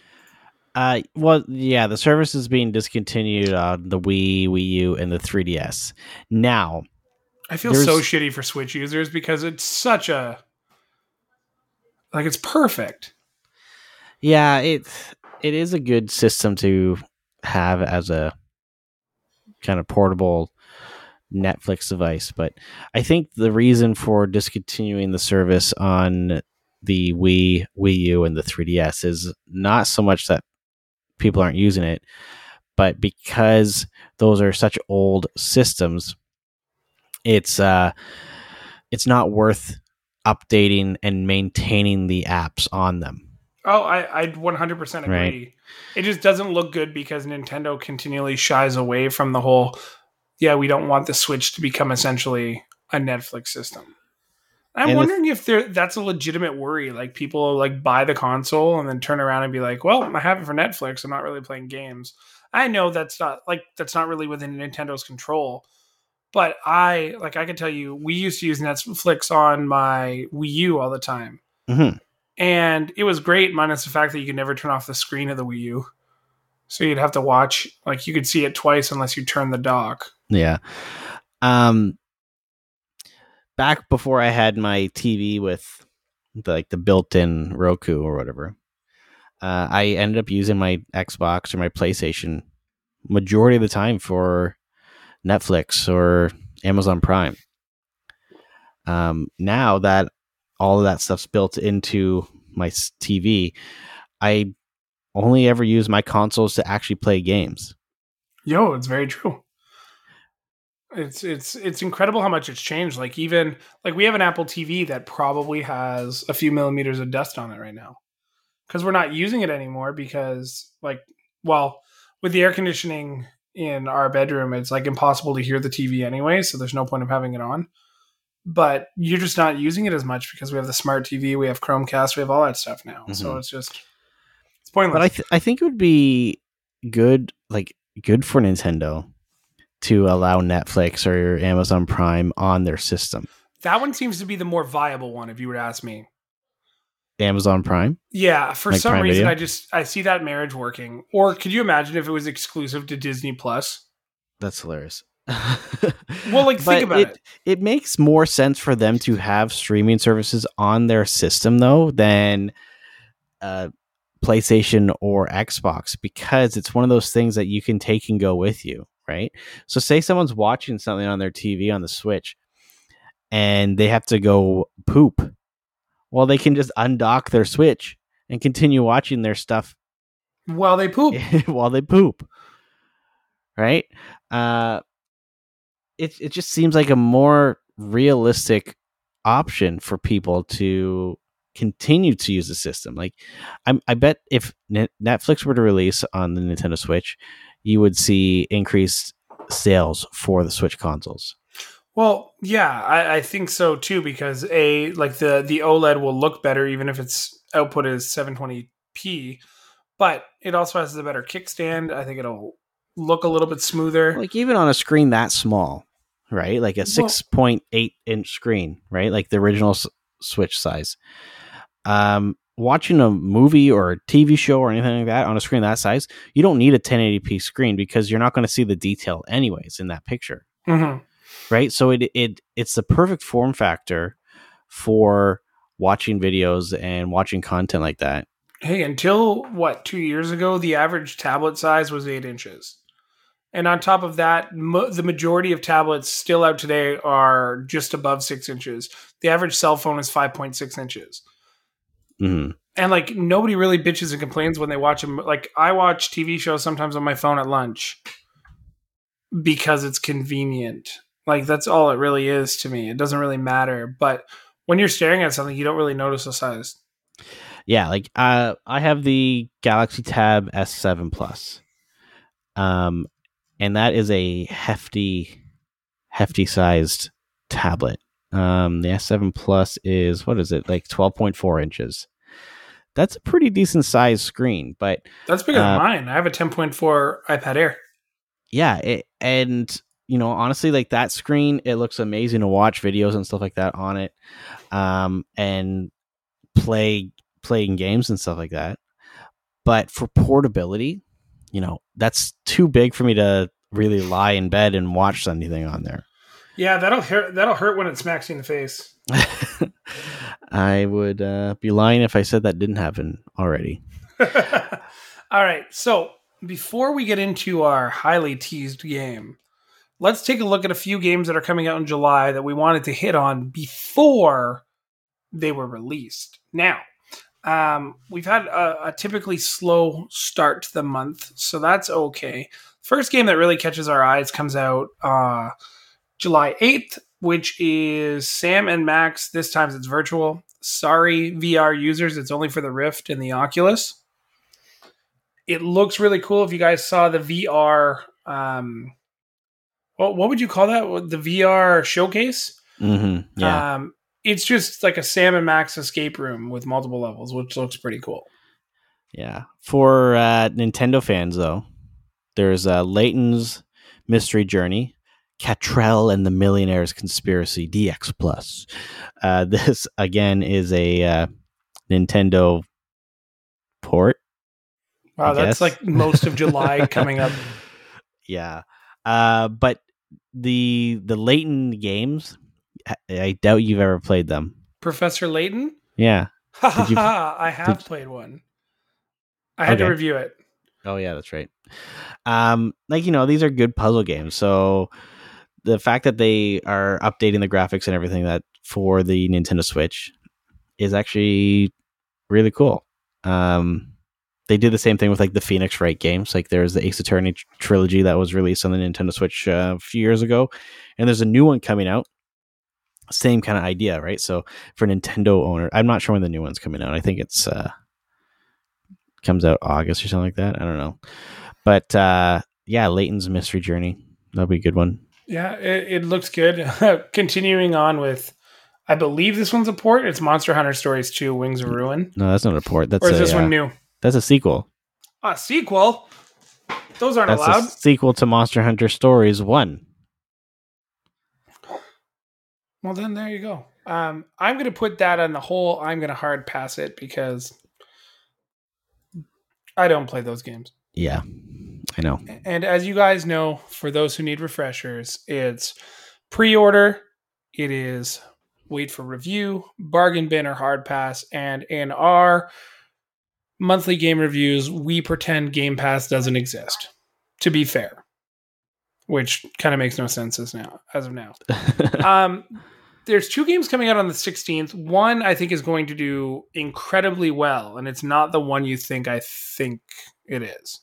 Uh, well, yeah. The service is being discontinued on the Wii, Wii U, and the 3DS. Now,
I feel so shitty for Switch users because it's such a like it's perfect.
yeah, it it is a good system to have as a kind of portable Netflix device, but I think the reason for discontinuing the service on the Wii, Wii U, and the 3DS is not so much that people aren't using it, but because those are such old systems, it's uh, it's not worth updating and maintaining the apps on them.
Oh, I I 100% agree.
Right.
It just doesn't look good because Nintendo continually shies away from the whole yeah, we don't want the Switch to become essentially a Netflix system. I'm
And
wondering if there that's a legitimate worry. Like people like buy the console and then turn around and be like, "Well, I have it for Netflix. I'm not really playing games." I know that's not like that's not really within Nintendo's control. But I like I can tell you, we used to use Netflix on my Wii U all the time
hmm
and it was great minus the fact that you could never turn off the screen of the Wii U. So you'd have to watch like you could see it twice unless you turn the dock.
Yeah. Um back before I had my TV with the, like the built-in Roku or whatever. Uh, I ended up using my Xbox or my PlayStation majority of the time for Netflix or Amazon Prime. Um, now that all of that stuff's built into my TV, I only ever use my consoles to actually play games.
Yo, it's very true. It's it's it's incredible how much it's changed. Like even like we have an Apple TV that probably has a few millimeters of dust on it right now. Cuz we're not using it anymore because like well, with the air conditioning in our bedroom, it's like impossible to hear the TV anyway, so there's no point of having it on. But you're just not using it as much because we have the smart TV, we have Chromecast, we have all that stuff now. So
Mhm.
it's just it's pointless.
But I th- I think it would be good like good for Nintendo to allow Netflix or Amazon Prime on their system.
that one seems to be the more viable one if you were to ask me.
Amazon Prime.
Yeah, for
Like
some
Prime
reason,
Video?
I just I see that marriage working. Or could you imagine if it was exclusive to Disney Plus?
That's hilarious. [LAUGHS]
Well, like, think about it.
It makes more sense for them to have streaming services on their system though than uh, PlayStation or Xbox because it's one of those things that you can take and go with you, right? So, say someone's watching something on their TV on the Switch, and they have to go poop. Well, they can just undock their Switch and continue watching their stuff
while they poop. [LAUGHS]
while they poop. Right? Uh it it just seems like a more realistic option for people to continue to use the system. Like I'm I bet if Netflix were to release on the Nintendo Switch, you would see increased sales for the Switch consoles.
Well, yeah, I, I think so too because a like the the OLED will look better even if its output is 720p, but it also has a better kickstand. I think it'll look a little bit smoother.
Like even on a screen that small, right? Like a
Well-
6.8 inch screen, right? Like the original s- Switch size. Um, watching a movie or a TV show or anything like that on a screen that size, you don't need a 1080p screen because you're not going to see the detail anyways in that picture,
Mhm.
right? So it it it's the perfect form factor for watching videos and watching content like that.
Hey, until what two years ago, the average tablet size was eight inches, and on top of that, mo- the majority of tablets still out today are just above six inches. The average cell phone is five point six inches,
hmm
and like nobody really bitches and complains when they watch them. Like I watch TV shows sometimes on my phone at lunch because it's convenient. Like that's all it really is to me. It doesn't really matter, but when you're staring at something, you don't really notice the size.
yeah like uh i have the galaxy tab s7 plus um and that is a hefty hefty sized tablet um the s7 plus is what is it like 12.4 inches that's a pretty decent sized screen but
That's bigger
Uh,
than mine. I have a 10.4 iPad Air.
yeah it, and you know honestly like that screen it looks amazing to watch videos and stuff like that on it um and play playing games and stuff like that but for portability you know that's too big for me to really lie in bed and watch anything on there
Yeah, that'll hurt. That'll hurt when it smacks you in the face. [LAUGHS]
i would uh, be lying if i said that didn't happen already [LAUGHS]
All right. So before we get into our highly teased game, let's take a look at a few games that are coming out in July that we wanted to hit on before they were released. Now, um, we've had a, a typically slow start to the month, so that's okay. First game that really catches our eyes comes out uh, July 8th, which is Sam and Max. This time it's virtual. Sorry, VR users, it's only for the Rift and the Oculus. It looks really cool. If you guys saw the VR, um, what what would you call that? The VR showcase.
hmm yeah
Um, it's just like a Sam and Max escape room with multiple levels, which looks pretty cool.
Yeah. For uh, Nintendo fans, though, there's uh, Layton's Mystery Journey, Katrielle and the Millionaire's Conspiracy DX Plus. Uh, [LAUGHS] this again is a uh, Nintendo port.
Wow,
I
that's
guess.
like most of July [LAUGHS] coming up.
yeah. Uh, but the the Layton games, I, doubt you've ever played them.
Professor Layton?
Yeah.
Ha ha ha! I have
did-
played one. I had to review it.
Oh yeah, that's right. Um, like you know, these are good puzzle games. So the fact that they are updating the graphics and everything that for the Nintendo Switch is actually really cool. Um, they did the same thing with like the Phoenix Wright games. Like there's the Ace Attorney tr- trilogy that was released on the Nintendo Switch uh, a few years ago, and there's a new one coming out. Same kind of idea, right? So for Nintendo owner, I'm not sure when the new one's coming out. I think it's uh, comes out August or something like that. I don't know, but uh, yeah, Layton's Mystery Journey that'll be a good one.
Yeah, it, it looks good. [LAUGHS] Continuing on with, I believe this one's a port. It's Monster Hunter Stories 2 Wings of Ruin.
No, that's not a port. That's
Or is
a,
this
uh,
one new?
That's a sequel.
A sequel? Those aren't
That's
allowed.
a sequel to Monster Hunter Stories One.
Well, then there you go. Um, I'm going to put that on the whole. I'm going to hard pass it because I don't play those games.
Yeah, I know.
And as you guys know, for those who need refreshers, it's pre order, it is wait for review, bargain bin or hard pass. And in our monthly game reviews, we pretend Game Pass doesn't exist, to be fair, which kind of makes no sense as, now, as of now. [LAUGHS] um, there's two games coming out on the 16th. One I think is going to do incredibly well, and it's not the one you think I think it is.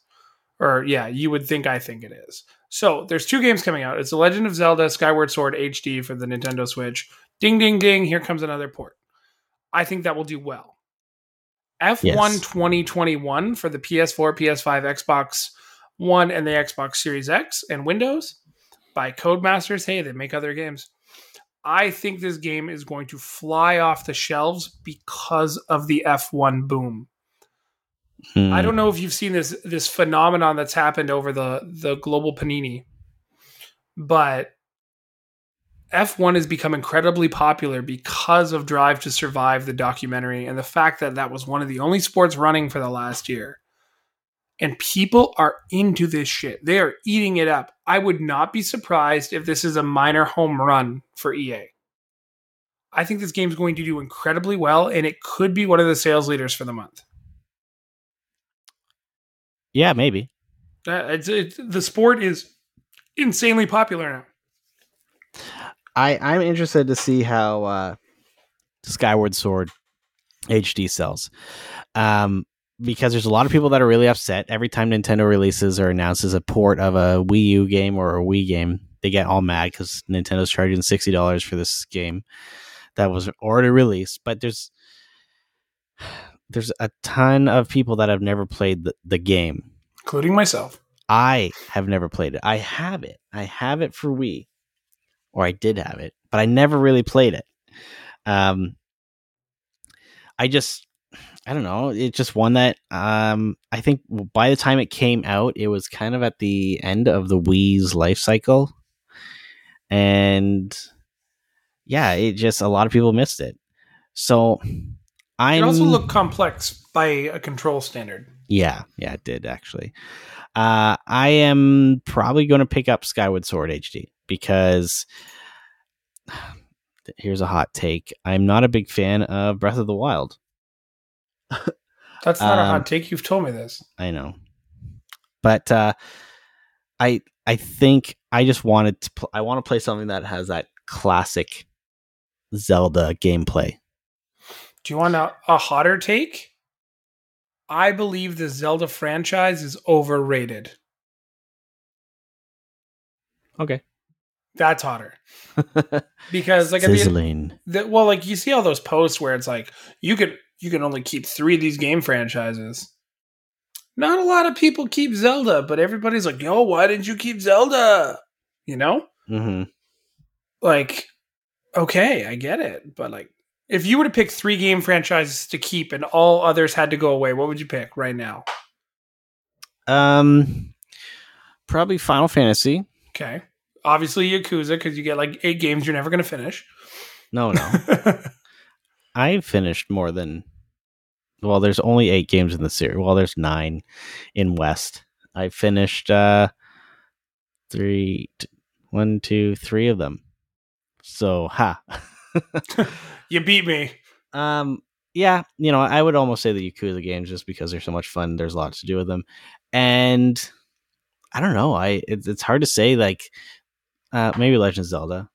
Or yeah, you would think I think it is. So there's two games coming out. It's The Legend of Zelda Skyward Sword HD for the Nintendo Switch. Ding ding ding, here comes another port. I think that will do well. F1
Yes.
2021 for the PS4, PS5, Xbox One, and the Xbox Series X and Windows by Codemasters. Hey, they make other games. I think this game is going to fly off the shelves because of the F1 boom.
Hmm.
I don't know if you've seen this this phenomenon that's happened over the the global panini, but F1 has become incredibly popular because of Drive to Survive, the documentary, and the fact that that was one of the only sports running for the last year. And people are into this shit. They are eating it up. I would not be surprised if this is a minor home run for EA. I think this game's going to do incredibly well, and it could be one of the sales leaders for the month.
Yeah, maybe.
Uh, it's, it's, the sport is insanely popular now.
I I'm interested to see how uh, Skyward Sword HD sells, um, because there's a lot of people that are really upset every time Nintendo releases or announces a port of a Wii U game or a Wii game. They get all mad because Nintendo's charging sixty dollars for this game that was already released. But there's there's a ton of people that have never played the, the game.
including myself.
I have never played it. I have it. I have it for Wii, or I did have it, but I never really played it. Um, I just, I don't know. It's just one that um, I think by the time it came out, it was kind of at the end of the Wii's life cycle, and yeah, it just a lot of people missed it. So I
It also looked complex by a control standard.
yeah, yeah, it did actually. Uh, I am probably going to pick up Skyward Sword HD because [SIGHS] here's a hot take. I'm not a big fan of Breath of the Wild. [LAUGHS]
That's not a
Um,
hot take. You've told me this.
I know, but uh, I I think I just wanted to. Pl- I want to play something that has that classic Zelda gameplay.
Do you want a, a hotter take? I believe the Zelda franchise is overrated.
Okay,
That's hotter [LAUGHS] because like at the,
sizzling.
the well, like you see all those posts where it's like you could you can only keep three of these game franchises. Not a lot of people keep Zelda, but everybody's like, "Yo, why didn't you keep Zelda?" You know,
hmm
like, okay, I get it, but like, if you were to pick three game franchises to keep and all others had to go away, what would you pick right now?
Um, probably Final Fantasy.
Okay, obviously Yakuza because you get like eight games you're never going to finish.
No, no. [LAUGHS] I finished more than well, there's only eight games in the series. Well, there's nine in West. I finished uh three t- one, two, three of them. So ha. [LAUGHS]
you beat me.
um yeah, you know, I would almost say the Yakuza games just because they're so much fun. There's lots to do with them. and I don't know. I it's, it's hard to say. Like uh, maybe Legend of Zelda.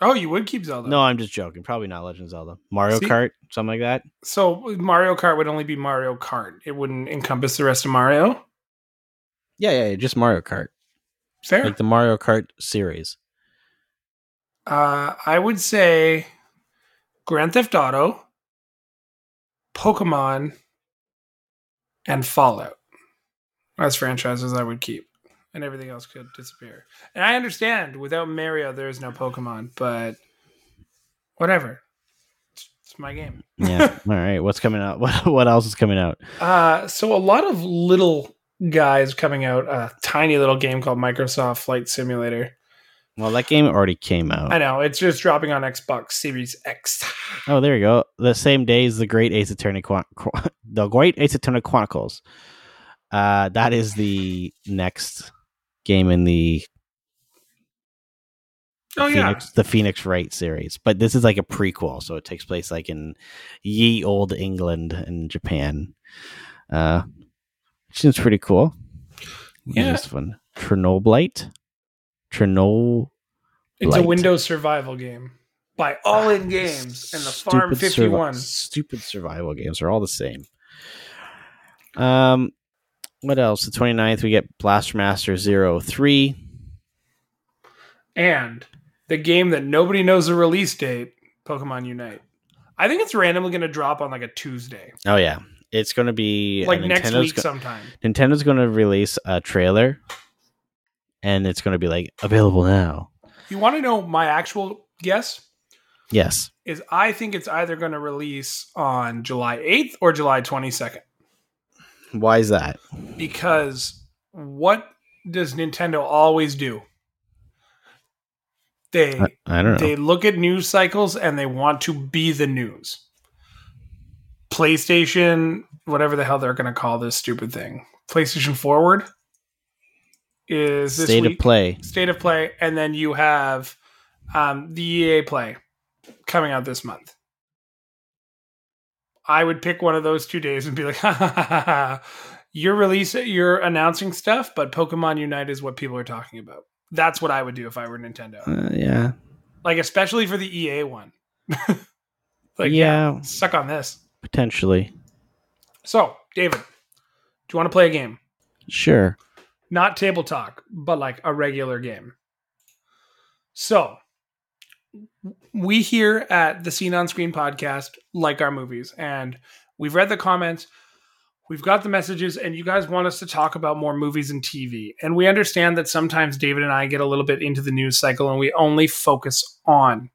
Oh, you would keep Zelda.
No, I'm just joking. Probably not Legend of Zelda. Mario
See?
Kart, something like that.
So Mario Kart would only be Mario Kart. It wouldn't encompass the rest of Mario.
Yeah, yeah, yeah, just Mario Kart,
Fair.
like the Mario Kart series.
Uh, I would say Grand Theft Auto, Pokemon, and Fallout. As franchises, I would keep, and everything else could disappear. And I understand without Mario, there is no Pokemon, but whatever. It's, it's my game.
Yeah. [LAUGHS] All right. What's coming out? [LAUGHS] What what else is coming out?
Uh, so a lot of little guys coming out. A tiny little game called Microsoft Flight Simulator.
Well, that game already came out.
I know it's just dropping on Xbox Series X.
Oh, there you go. The same day as the Great Ace Attorney, Chron- [LAUGHS] Chron- the Great Ace Attorney Chronicles. Uh, that is the next game in the
Oh yeah,
the Phoenix Wright series. But this is like a prequel, so it takes place like in ye old England and Japan. Uh, which seems pretty cool.
Yeah.
this one Chernobylite. Chernobyl.
It's a Windows survival game by All In Games and the Farm
survi-
51.
stupid survival games are all the same. Um, what else? The 29th, we get Blaster Master Zero Three.
And the game that nobody knows the release date, Pokemon Unite. I think it's randomly going to drop on like a Tuesday,
Oh yeah, it's going to be
like
uh,
next
Nintendo's
week
go-
sometime.
Nintendo's going to release a trailer, and it's going to be like available now.
You want to know my actual guess?
Yes.
Is I think it's either going to release on July 8th or July 22nd.
Why is that?
Because what does Nintendo always do? They
I, I don't know.
they look at news cycles and they want to be the news. PlayStation, whatever the hell they're going to call this stupid thing, PlayStation Forward is this
State
week.
of play.
State of Play, and then you have um, the EA Play coming out this month. I would pick one of those two days and be like, ha, ha, ha, ha. "You're releasing, you're announcing stuff, but Pokemon Unite is what people are talking about." That's what I would do if I were Nintendo,
Uh, yeah.
like especially for the EA one. [LAUGHS] like,
yeah.
suck on this.
Potentially.
So, David, do you want to play a game?
Sure.
Not table talk, but like a regular game. So, we here at the Scene on Screen podcast like our movies, and we've read the comments, we've got the messages, and you guys want us to talk about more movies and TV. And we understand that sometimes David and I get a little bit into the news cycle and we only focus on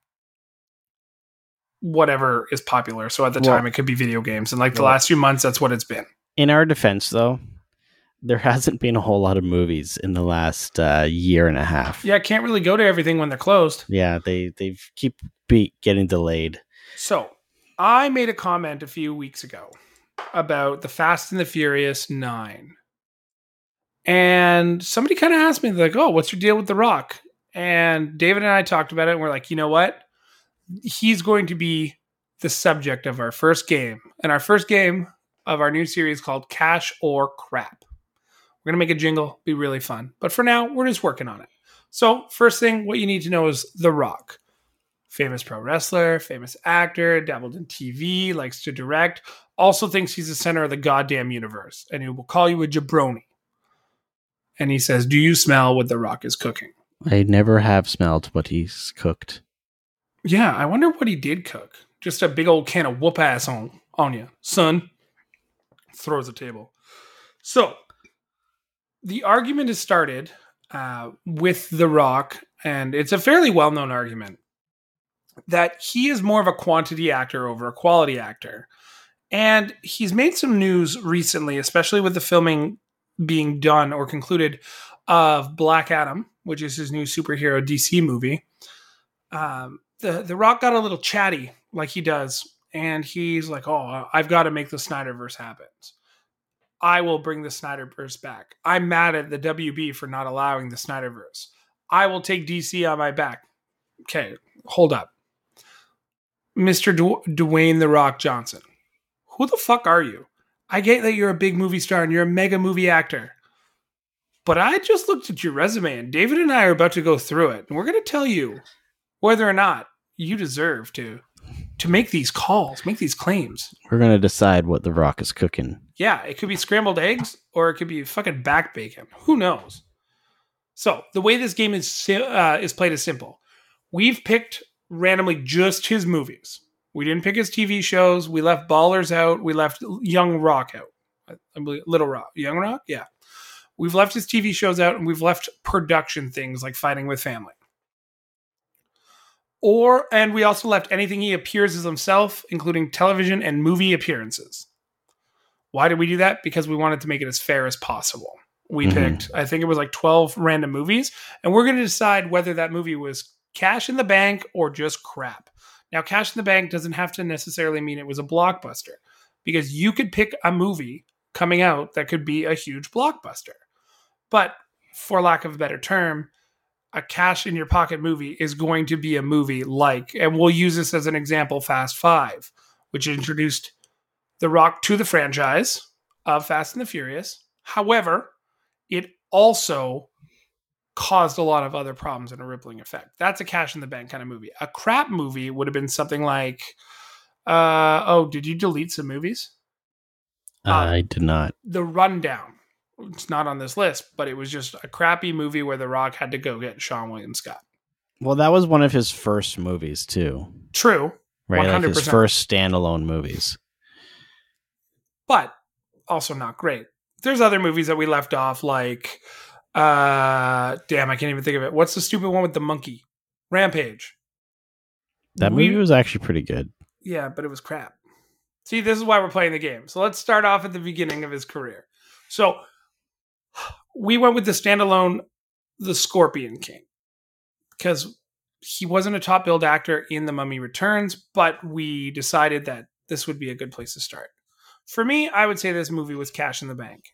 whatever is popular. So at the
Well-
time, it could be video games. And like the
Well-
last few months, that's what it's been.
In our defense, though, there hasn't been a whole lot of movies in the last uh, year and a half.
Yeah, can't really go to everything when they're closed.
Yeah, they they keep be getting delayed.
So, I made a comment a few weeks ago about the Fast and the Furious 9. And somebody kind of asked me, like, oh, what's your deal with The Rock? And David and I talked about it, and we're like, you know what? He's going to be the subject of our first game. And our first game of our new series called Cash or Crap. We're going to make a jingle, be really fun. But for now, we're just working on it. So, first thing, what you need to know is The Rock famous pro wrestler, famous actor, dabbled in TV, likes to direct, also thinks he's the center of the goddamn universe, and he will call you a jabroni. And he says, Do you smell what The Rock is cooking?
I never have smelled what he's cooked.
Yeah, I wonder what he did cook. Just a big old can of whoop ass on, on you, son. Throws the table. So, the argument is started uh, with The Rock, and it's a fairly well known argument that he is more of a quantity actor over a quality actor. And he's made some news recently, especially with the filming being done or concluded of Black Adam, which is his new superhero DC movie. Um, the the Rock got a little chatty, like he does, and he's like, "Oh, I've got to make the Snyderverse happen. I will bring the Snyderverse back. I'm mad at the WB for not allowing the Snyderverse. I will take DC on my back." Okay, hold up, Mister du- Dwayne the Rock Johnson. Who the fuck are you? I get that you're a big movie star and you're a mega movie actor, But I just looked at your resume, and David and I are about to go through it, and we're going to tell you whether or not you deserve to to make these calls, make these claims.
We're gonna decide what the Rock is cooking.
Yeah, it could be scrambled eggs or it could be fucking back bacon. Who knows? So the way this game is uh, is played is simple. We've picked randomly just his movies. We didn't pick his TV shows. We left Ballers out. We left Young Rock out. I I believe Little Rock, Young Rock, yeah. We've left his TV shows out, and we've left production things like Fighting with Family. Or and we also left anything he appears as himself, including television and movie appearances. Why did we do that? Because we wanted to make it as fair as possible. We
Mhm.
picked, I think it was like 12 random movies, and we're going to decide whether that movie was cash in the bank or just crap. Now, cash in the bank doesn't have to necessarily mean it was a blockbuster because you could pick a movie coming out that could be a huge blockbuster. But for lack of a better term, a cash in your pocket movie is going to be a movie like, and we'll use this as an example Fast Five, which introduced The Rock to the franchise of Fast and the Furious. However, it also caused a lot of other problems and a rippling effect. That's a cash in the bank kind of movie. A crap movie would have been something like, uh, oh, did you delete some movies?
Uh, I did not.
The Rundown. It's not on this list, but it was just a crappy movie where The Rock had to go get Seann William Scott.
Well, that was one of his first movies too,
True,
right? Like his first standalone movies.
but also not great. There's other movies that we left off, like, uh, damn, I can't even think of it. What's the stupid one with the monkey? Rampage.
That
We-
movie was actually pretty good.
Yeah, but it was crap. See, this is why we're playing the game. So let's start off at the beginning of his career. So we went with the standalone The Scorpion King because he wasn't a top billed actor in The Mummy Returns, but we decided that this would be a good place to start. For me, I would say this movie was cash in the bank.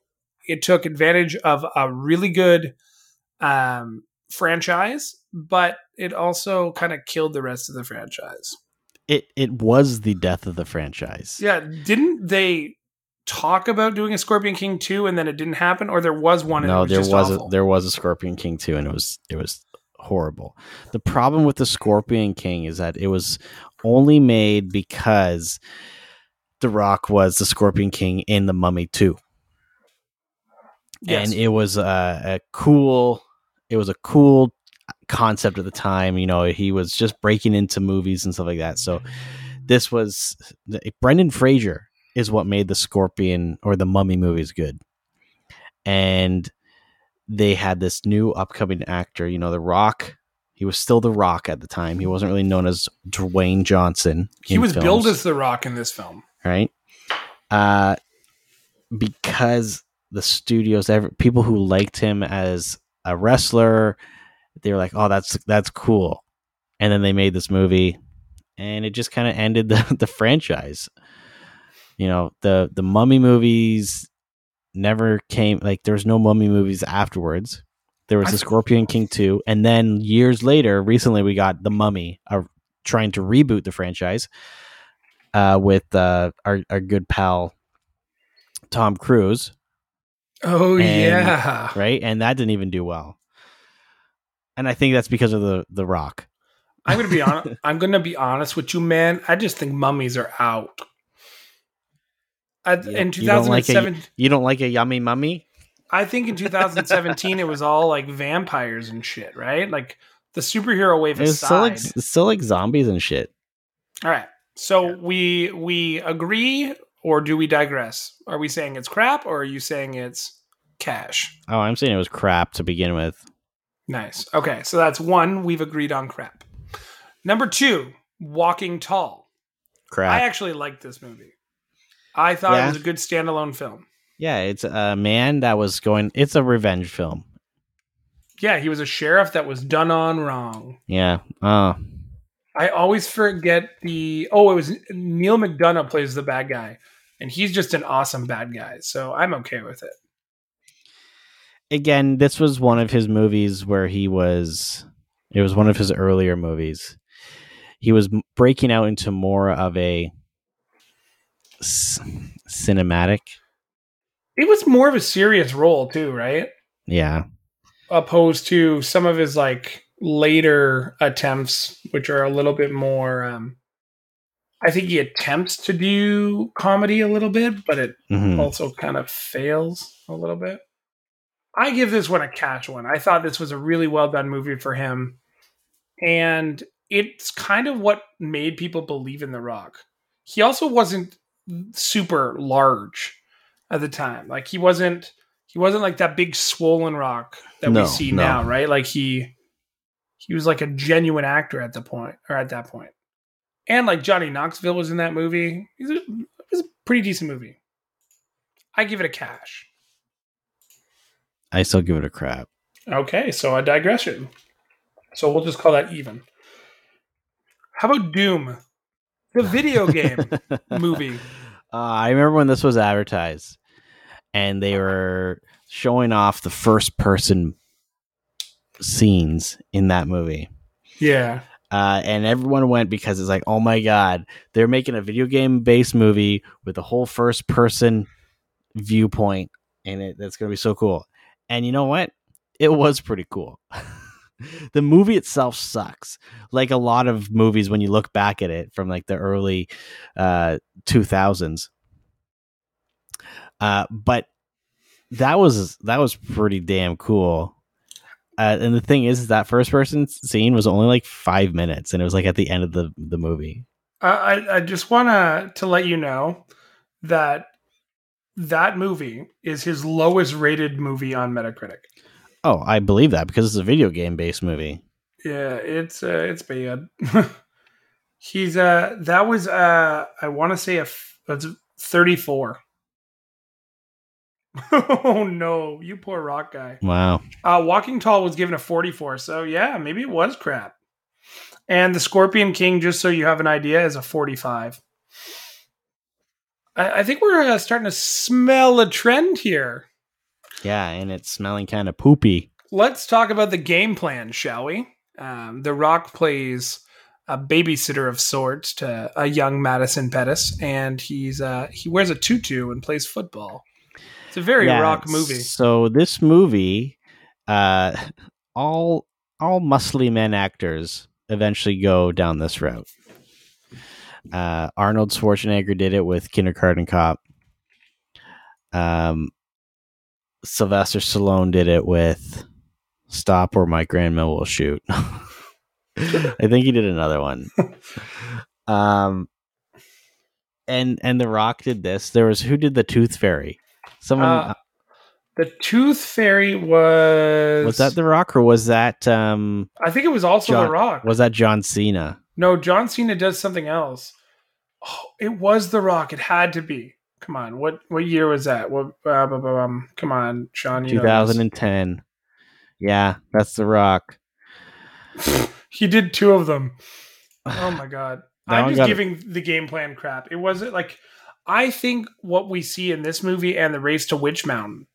It took advantage of a really good um, franchise, but it also kind of killed the rest of the franchise.
It it was the death of the franchise.
Yeah, didn't they talk about doing a Scorpion King 2 and then it didn't happen or there was one and it
no,
was
there
just
was a, there was a Scorpion King too, and it was it was horrible. The problem with the Scorpion King is that it was only made because The Rock was the Scorpion King in the Mummy Two,
Yes.
and it was a, a cool. It was a cool concept at the time. You know, he was just breaking into movies and stuff like that. So this was Brendan Fraser is what made the Scorpion or the Mummy movies good, and they had this new upcoming actor. You know, The Rock. He was still The Rock at the time. He wasn't really known as Dwayne Johnson.
he was
films
billed as The Rock in this film.
right? Uh, because the studios, ever, people who liked him as a wrestler, they were like, "Oh, that's that's cool," and then they made this movie, and it just kind of ended the, [LAUGHS] the franchise. You know, the the Mummy movies never came. Like, there was no Mummy movies afterwards. There was
I-
the Scorpion King two, and then years later, recently we got the Mummy, uh, trying to reboot the franchise uh, with uh, our our good pal Tom Cruise,
Oh,
And-
yeah.
right? And that didn't even do well. And I think that's because of the the Rock.
I'm to be [LAUGHS] honest. I'm going to be honest with you, man. I just think mummies are out. I,
Yeah,
in
you don't like a- You don't like a yummy mummy?
I think in 2017 it was all like vampires and shit, right? Like the superhero wave
It's still
aside.
like still like zombies and shit.
All right. So we we agree or do we digress? Are we saying it's crap or are you saying it's cash?
Oh, I'm saying it was crap to begin with.
Nice. Okay, so that's one we've agreed on crap. Number 2, Walking Tall.
Crap.
I actually liked this movie. I thought
Yeah.
it was a good standalone film.
yeah, it's a man that was going. It's a revenge film.
Yeah, he was a sheriff that was done on wrong.
Yeah. Uh,
I always forget the oh, it was Neal McDonough plays the bad guy, and he's just an awesome bad guy. So I'm okay with it.
again, this was one of his movies where he was. It was one of his earlier movies. He was breaking out into more of a c- cinematic.
It was more of a serious role too, right?
Yeah.
opposed to some of his like later attempts, which are a little bit more. Um, I think he attempts to do comedy a little bit, but it
Mhm.
also kind of fails a little bit. I give this one a cash one. I thought this was a really well done movie for him. And it's kind of what made people believe in The Rock. He also wasn't super large at the time. Like he wasn't he wasn't like that big swollen rock that
No,
we see
no.
now, right? Like he he was like a genuine actor at the point or at that point. And like Johnny Knoxville was in that movie. He's a, it was a pretty decent movie. I give it a cash.
I still give it a crap.
Okay, so a digression. So we'll just call that even. How about Doom? The video game movie. [LAUGHS]
Uh, I remember when this was advertised, and they were showing off the first person scenes in that movie.
Yeah.
Uh, and everyone went because it's like, oh my god, they're making a video game based movie with a whole first person viewpoint, and it that's gonna be so cool. And you know what? It was pretty cool. [LAUGHS] [LAUGHS] the movie itself sucks, like a lot of movies when you look back at it from like the early uh, two thousands. Uh, but that was that was pretty damn cool. Uh, and the thing is, that first person scene was only like five minutes, and it was like at the end of the the movie.
I, I, just want to to let you know that that movie is his lowest rated movie on Metacritic.
Oh, I believe that because it's a video game based movie.
Yeah, it's uh, it's bad. [LAUGHS] He's uh that was uh I want to say a f- that's 34. [LAUGHS] oh no, you poor rock guy.
Wow.
Uh Walking Tall was given a 44, so yeah, maybe it was crap. And the Scorpion King, just so you have an idea, is a 45. I, I think we're uh, starting to smell a trend here.
Yeah, and it's smelling kind of poopy.
Let's talk about the game plan, shall we? Um, the Rock plays a babysitter of sorts to a young Madison Pettis, and he's uh, he wears a tutu and plays football. It's a very
Yeah,
rock movie.
So this movie, uh, [LAUGHS] all all muscly men actors eventually go down this route. Uh, Arnold Schwarzenegger did it with Kindergarten Cop. Um, Sylvester Stallone did it with Stop or My Grandma Will Shoot. [LAUGHS] I think he did another one. [LAUGHS] um, and and The Rock did this. There was who did the Tooth Fairy? Someone
Uh, the Tooth Fairy was
was that The Rock or was that um
I think it was also
John-
the Rock.
was that John Cena?
no, John Cena does something else. Oh, it was the Rock. It had to be. Come on, what what year was that? What? Uh, um, come on, Sean. You know
2010. Yeah, that's The Rock. [LAUGHS]
He did two of them. Oh my [SIGHS] god. I'm just
got-
giving the game plan crap. It wasn't like I think what we see in this movie and the race to Witch Mountain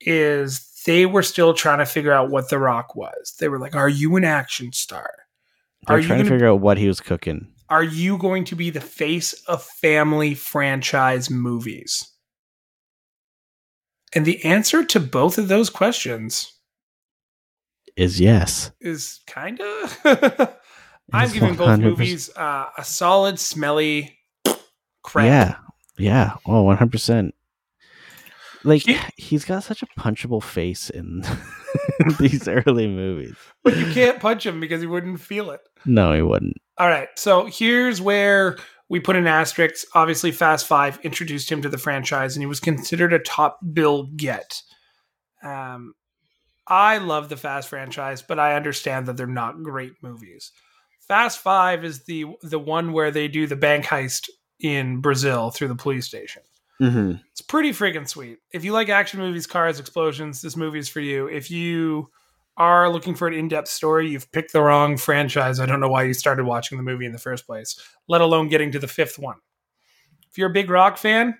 is they were still trying to figure out what The Rock was. They were like, Are you an action star?
They're
Are you
trying to figure out what he was cooking.
Are you going to be the face of family franchise movies? And the answer to both of those questions
Is yes.
is kind of. [LAUGHS] I'm giving both
100%.
movies uh, a solid, smelly crap.
Yeah. Yeah. Oh, 100%. Like
He- [SIGHS]
he's got such a punchable face in [LAUGHS] these early movies.
But you can't punch him because he wouldn't feel it.
No, he wouldn't.
All right. So here's where we put an asterisk. Obviously, Fast Five introduced him to the franchise, and he was considered a top bill get. Um, I love the Fast franchise, but I understand that they're not great movies. Fast Five is the the one where they do the bank heist in Brazil through the police station.
Mm-hmm.
It's pretty freaking sweet. If you like action movies, cars, explosions, this movie is for you. If you are looking for an in-depth story, you've picked the wrong franchise. I don't know why you started watching the movie in the first place, let alone getting to the fifth one. If you're a big rock fan,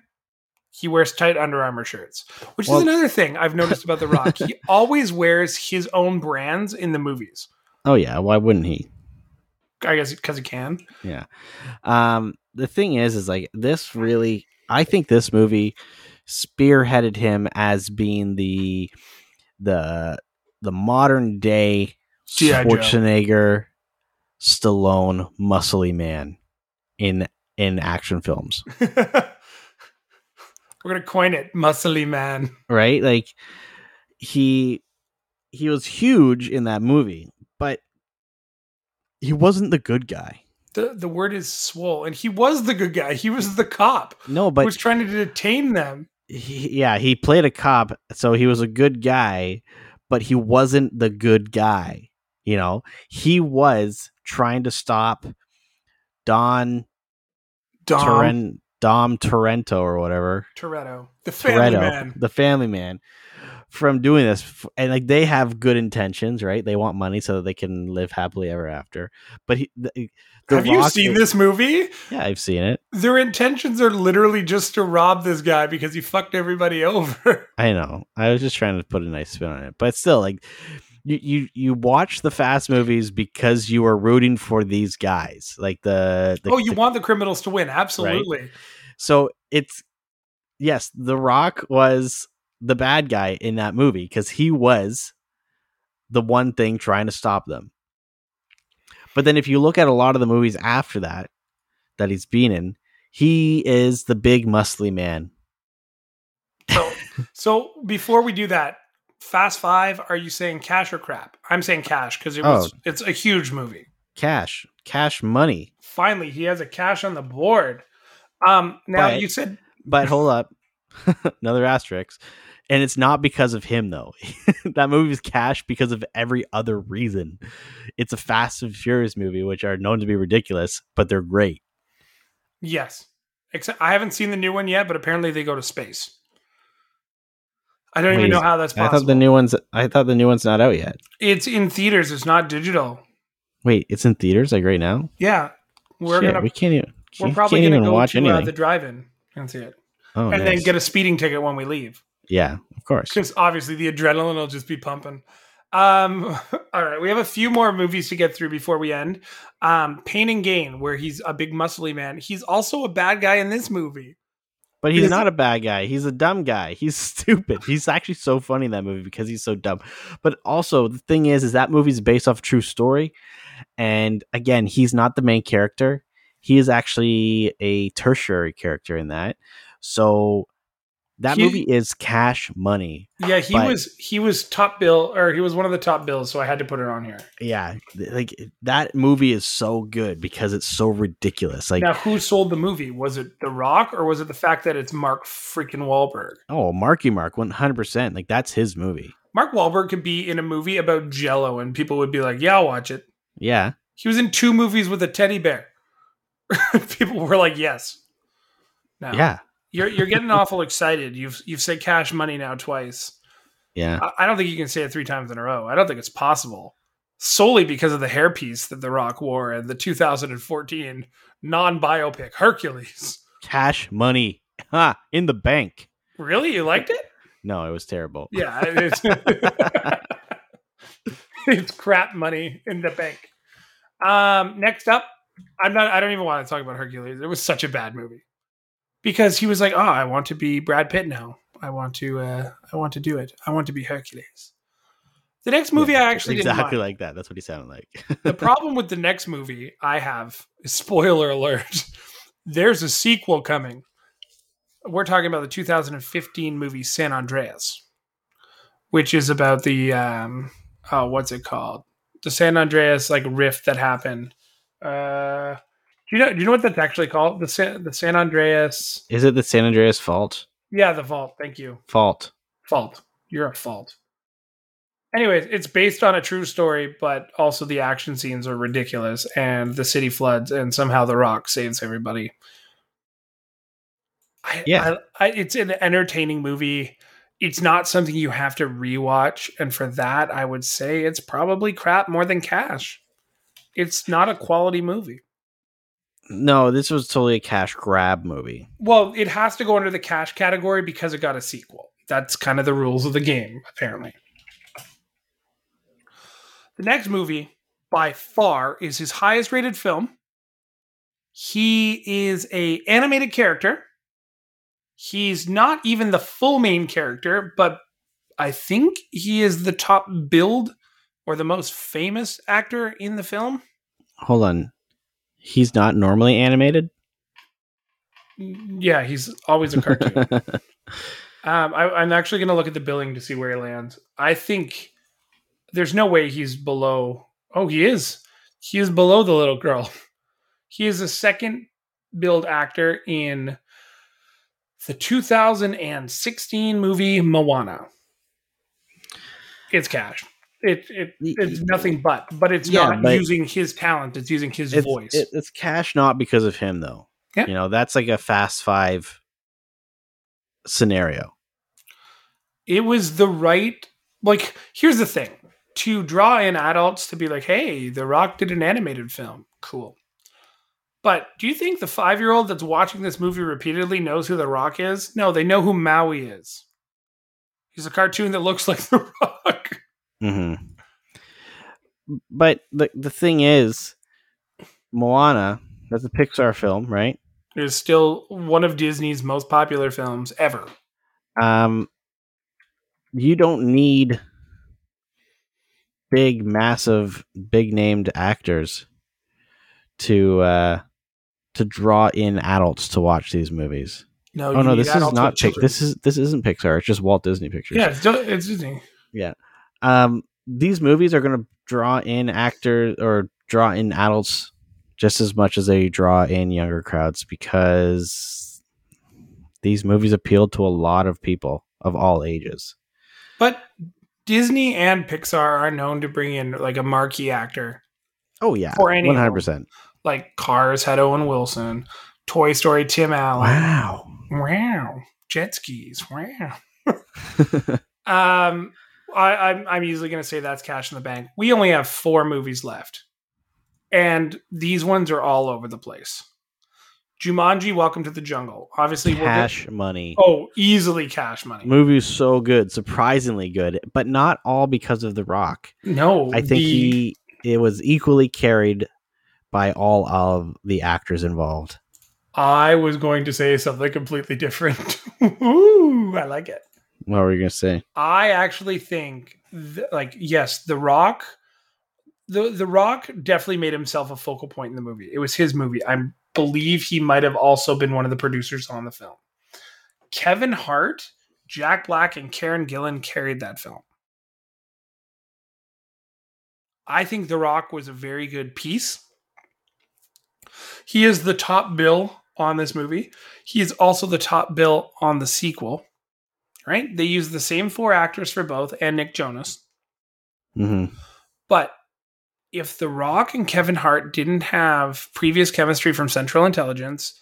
he wears tight Under Armour shirts, which
Well-
is another thing I've noticed about The [LAUGHS] Rock. he always wears his own brands in the movies.
Oh yeah, why wouldn't he?
I guess because he can.
Yeah. Um, the thing is, is like this really, I think this movie spearheaded him as being the the the modern day
G.I.
Schwarzenegger, Stallone, muscly man in in action films, [LAUGHS]
We're gonna coin it, muscly man.
right? Like he he was huge in that movie, but he wasn't the good guy.
The the word is swole, and he was the good guy. He was the cop
No, but
was trying to detain them.
he, yeah, he played a cop, so he was a good guy, but he wasn't the good guy. You know, he was trying to stop Don
Dom
Torren, Dom Torrento or whatever,
Toretto, the family
Toretto,
man.
the family man, from doing this. And like they have good intentions, right? They want money so that they can live happily ever after. But he, the, the
Have you seen this movie?
Yeah, I've seen it.
Their intentions are literally just to rob this guy because he fucked everybody [LAUGHS] over.
I know. I was just trying to put a nice spin on it, but still, like you you you watch the Fast movies because you are rooting for these guys, like the, the
oh, you
the-
want the criminals to win? Absolutely.
so it's yes, The Rock was the bad guy in that movie because he was the one thing trying to stop them. But then if you look at a lot of the movies after that that he's been in, he is the big muscly man.
So, [LAUGHS] so before we do that, Fast Five, are you saying cash or crap? I'm saying cash because it was
Oh.
it's a huge movie.
Cash, cash money.
Finally, he has a cash on the board. Um, now
But-
you said
But hold up, [LAUGHS] another asterisk, and it's not because of him though. [LAUGHS] that movie is cash because of every other reason. It's a Fast and Furious movie, which are known to be ridiculous, but they're great.
yes. Except I haven't seen the new one yet, but apparently they go to space. I don't
Wait,
even know how that's Possible.
I
possible.
thought the new one's. I thought the new one's not out yet.
it's in theaters. It's not digital.
Wait, it's in theaters like right now.
Yeah, we're
Shit,
gonna
we can't even.
we're probably
can't
gonna
even
go
watch
to uh, the drive-in and see it,
oh,
and then get a speeding ticket when we leave.
Yeah, of course.
because obviously the adrenaline will just be pumping. Um, [LAUGHS] all right, we have a few more movies to get through before we end. Um, Pain and Gain, where he's a big muscly man. He's also a bad guy in this movie.
But he's not a bad guy. He's a dumb guy. He's [LAUGHS] stupid. He's actually so funny in that movie because he's so dumb. But also the thing is, is that movie's based off a true story, and again, he's not the main character. He is actually a tertiary character in that. So that
He-
movie is cash money.
Yeah, he
But-
was he was top bill or he was one of the top bills, so I had to put it on here.
Yeah, like that movie is so good because it's so ridiculous. Like,
now, who sold the movie? Was it The Rock or was it the fact that it's Mark freaking Wahlberg?
oh, Marky Mark, one hundred percent. Like that's his movie.
Mark Wahlberg could be in a movie about Jello, and people would be like, "Yeah, I'll watch it."
Yeah,
He was in two movies with a teddy bear. [LAUGHS] people were like, "Yes." Now,
yeah,
You're you're getting [LAUGHS] awful excited. You've you've said cash money now twice.
yeah.
I, I don't think you can say it three times in a row. I don't think it's possible. Solely because of the hairpiece that The Rock wore in the 2014 non-biopic Hercules.
Cash money, ha, in the bank.
Really, you liked it?
No, it was terrible.
Yeah, it's [LAUGHS] it's crap money in the bank. Um, next up, I'm not. I don't even want to talk about Hercules. It was such a bad movie because he was like, "Oh, I want to be Brad Pitt now. I want to. Uh, I want to do it. I want to be Hercules." The next movie
Yeah,
I actually didn't
exactly like that. That's what he sounded like. [LAUGHS]
the problem with the next movie I have is spoiler alert. [LAUGHS] There's a sequel coming. We're talking about the 2015 movie San Andreas, which is about the um oh what's it called? The San Andreas like rift that happened. Uh do you know do you know what that's actually called? The San, the San Andreas
Is it the San Andreas fault?
Yeah, the vault. Thank you.
Fault.
Fault. You're a fault. Anyways, it's based on a true story, but also the action scenes are ridiculous, and the city floods, and somehow the Rock saves everybody. I,
Yeah.
I, I, it's an entertaining movie. It's not something you have to rewatch, and for that, I would say it's probably crap more than cash. It's not a quality movie.
No, this was totally a cash grab movie.
Well, it has to go under the cash category because it got a sequel. That's kind of the rules of the game, apparently. The next movie, by far, is his highest rated film. He is a animated character. He's not even the full main character, but I think he is the top billed or the most famous actor in the film.
Hold on. He's not normally animated?
Yeah, he's always a cartoon. [LAUGHS] um, I, I'm actually going to look at the billing to see where he lands. I think there's no way he's below. Oh, he is. He is below the little girl. [LAUGHS] He is the second billed actor in the 2016 movie Moana. It's cash. It, it it's nothing but, but it's
Yeah,
not
but-
using his talent. It's using his
it's,
voice.
it- it's cash not because of him though.
Yeah.
You know, that's like a fast five scenario.
it was the right like here's the thing to draw in adults to be like hey the rock did an animated film cool but do you think the five year old that's watching this movie repeatedly knows who the rock is no they know who maui is he's a cartoon that looks [LAUGHS] like the rock
hmm But the the thing is, Moana, that's a Pixar film, right?
it is still one of disney's most popular films ever
Um, you don't need big, massive, big named actors to uh to draw in adults to watch these movies.
no
Oh
you
no,
need
this is not
with
Pic- this is this isn't Pixar. It's just Walt Disney Pictures.
yeah it's, it's disney
um, these movies are going to draw in actors or draw in adults just as much as they draw in younger crowds because these movies appeal to a lot of people of all ages.
but disney and pixar are known to bring in like a marquee actor
Oh yeah,
For any
one hundred percent.
like Cars had Owen Wilson, Toy Story Tim Allen.
Wow.
Wow. Jet skis. Wow. [LAUGHS] Um, I, I'm I'm easily going to say that's cash in the bank. We only have four movies left, and these ones are all over the place. Jumanji: Welcome to the Jungle. Obviously, we're
Cash money.
oh, easily cash money.
Movie so good, surprisingly good, but not all because of The Rock.
No,
I think
the-
he it was equally carried by all of the actors involved.
I was going to say something completely different. [LAUGHS] Ooh, I like it.
What were you gonna say?
I actually think, th- like, yes, The Rock, the The Rock definitely made himself a focal point in the movie. It was his movie. I believe he might have also been one of the producers on the film. Kevin Hart, Jack Black, and Karen Gillan carried that film. I think The Rock was a very good piece. He is the top bill on this movie. He is also the top bill on the sequel right? They use the same four actors for both and Nick Jonas.
hmm
But if The Rock and Kevin Hart didn't have previous chemistry from Central Intelligence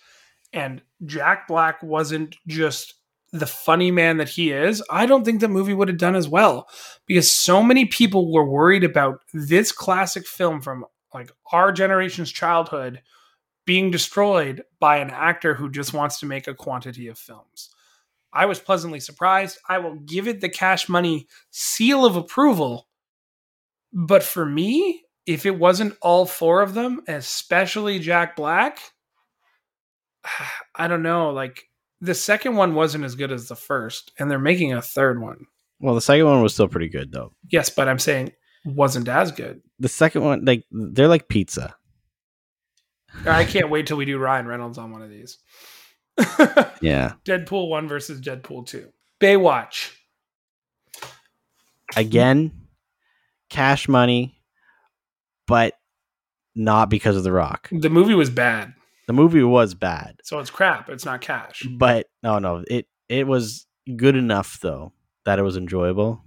and Jack Black wasn't just the funny man that he is, I don't think the movie would have done as well because so many people were worried about this classic film from like our generation's childhood being destroyed by an actor who just wants to make a quantity of films. I was pleasantly surprised. I will give it the cash money seal of approval. But for me, if it wasn't all four of them, especially Jack Black, [SIGHS] I don't know. Like the second one wasn't as good as the first, and they're making a third one.
Well, the second one was still pretty good though.
Yes, but I'm saying wasn't as good.
The second one, like they're like pizza.
I can't wait till we do Ryan Reynolds on one of these. [LAUGHS]
Yeah.
Deadpool 1 versus Deadpool 2. Baywatch.
Again, cash money, but not because of The Rock.
The movie was bad,
The movie was bad,
so it's crap. It's not cash.
but no, no, it it was good enough though that it was enjoyable.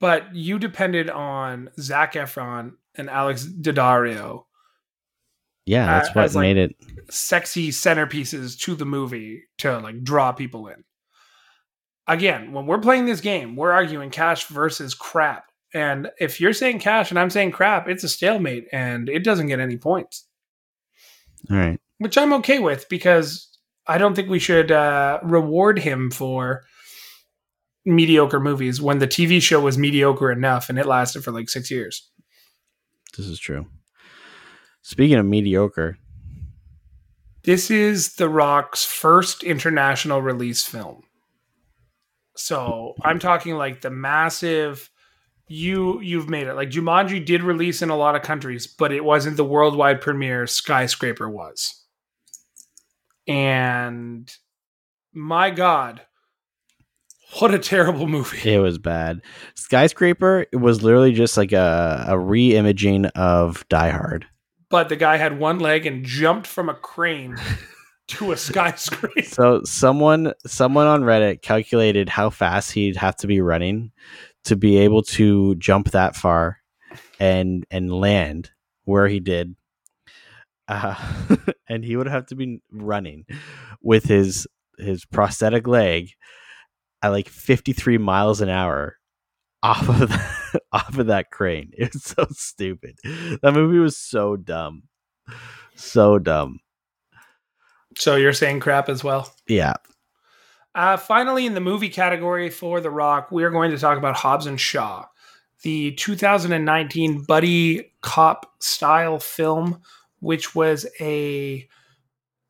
But you depended on Zac Efron and Alex Daddario,
Yeah, that's what
as, like-
made it.
sexy centerpieces to the movie to like draw people in. Again, when we're playing this game, we're arguing cash versus crap. And if you're saying cash and I'm saying crap, it's a stalemate and it doesn't get any points.
All right.
which I'm okay with because I don't think we should uh, reward him for mediocre movies when the TV show was mediocre enough and it lasted for like six years.
This is true. Speaking of mediocre,
This is The Rock's first international release film. So I'm talking like the massive. You you've made it like Jumanji did release in a lot of countries, but it wasn't the worldwide premiere. Skyscraper was, and my God, what a terrible movie!
It was bad. Skyscraper was literally just like a, a re-imaging of Die Hard.
But the guy had one leg and jumped from a crane [LAUGHS] to a skyscraper.
So someone someone on Reddit calculated how fast he'd have to be running to be able to jump that far and and land where he did. Uh, [LAUGHS] and he would have to be running with his his prosthetic leg at like 53 miles an hour off of that, [LAUGHS] off of that crane. It was so stupid. That movie was so dumb. So dumb.
So you're saying crap as well.
Yeah.
Uh, finally, in the movie category for The Rock, we are going to talk about Hobbs and Shaw, the 2019 buddy cop style film, which was a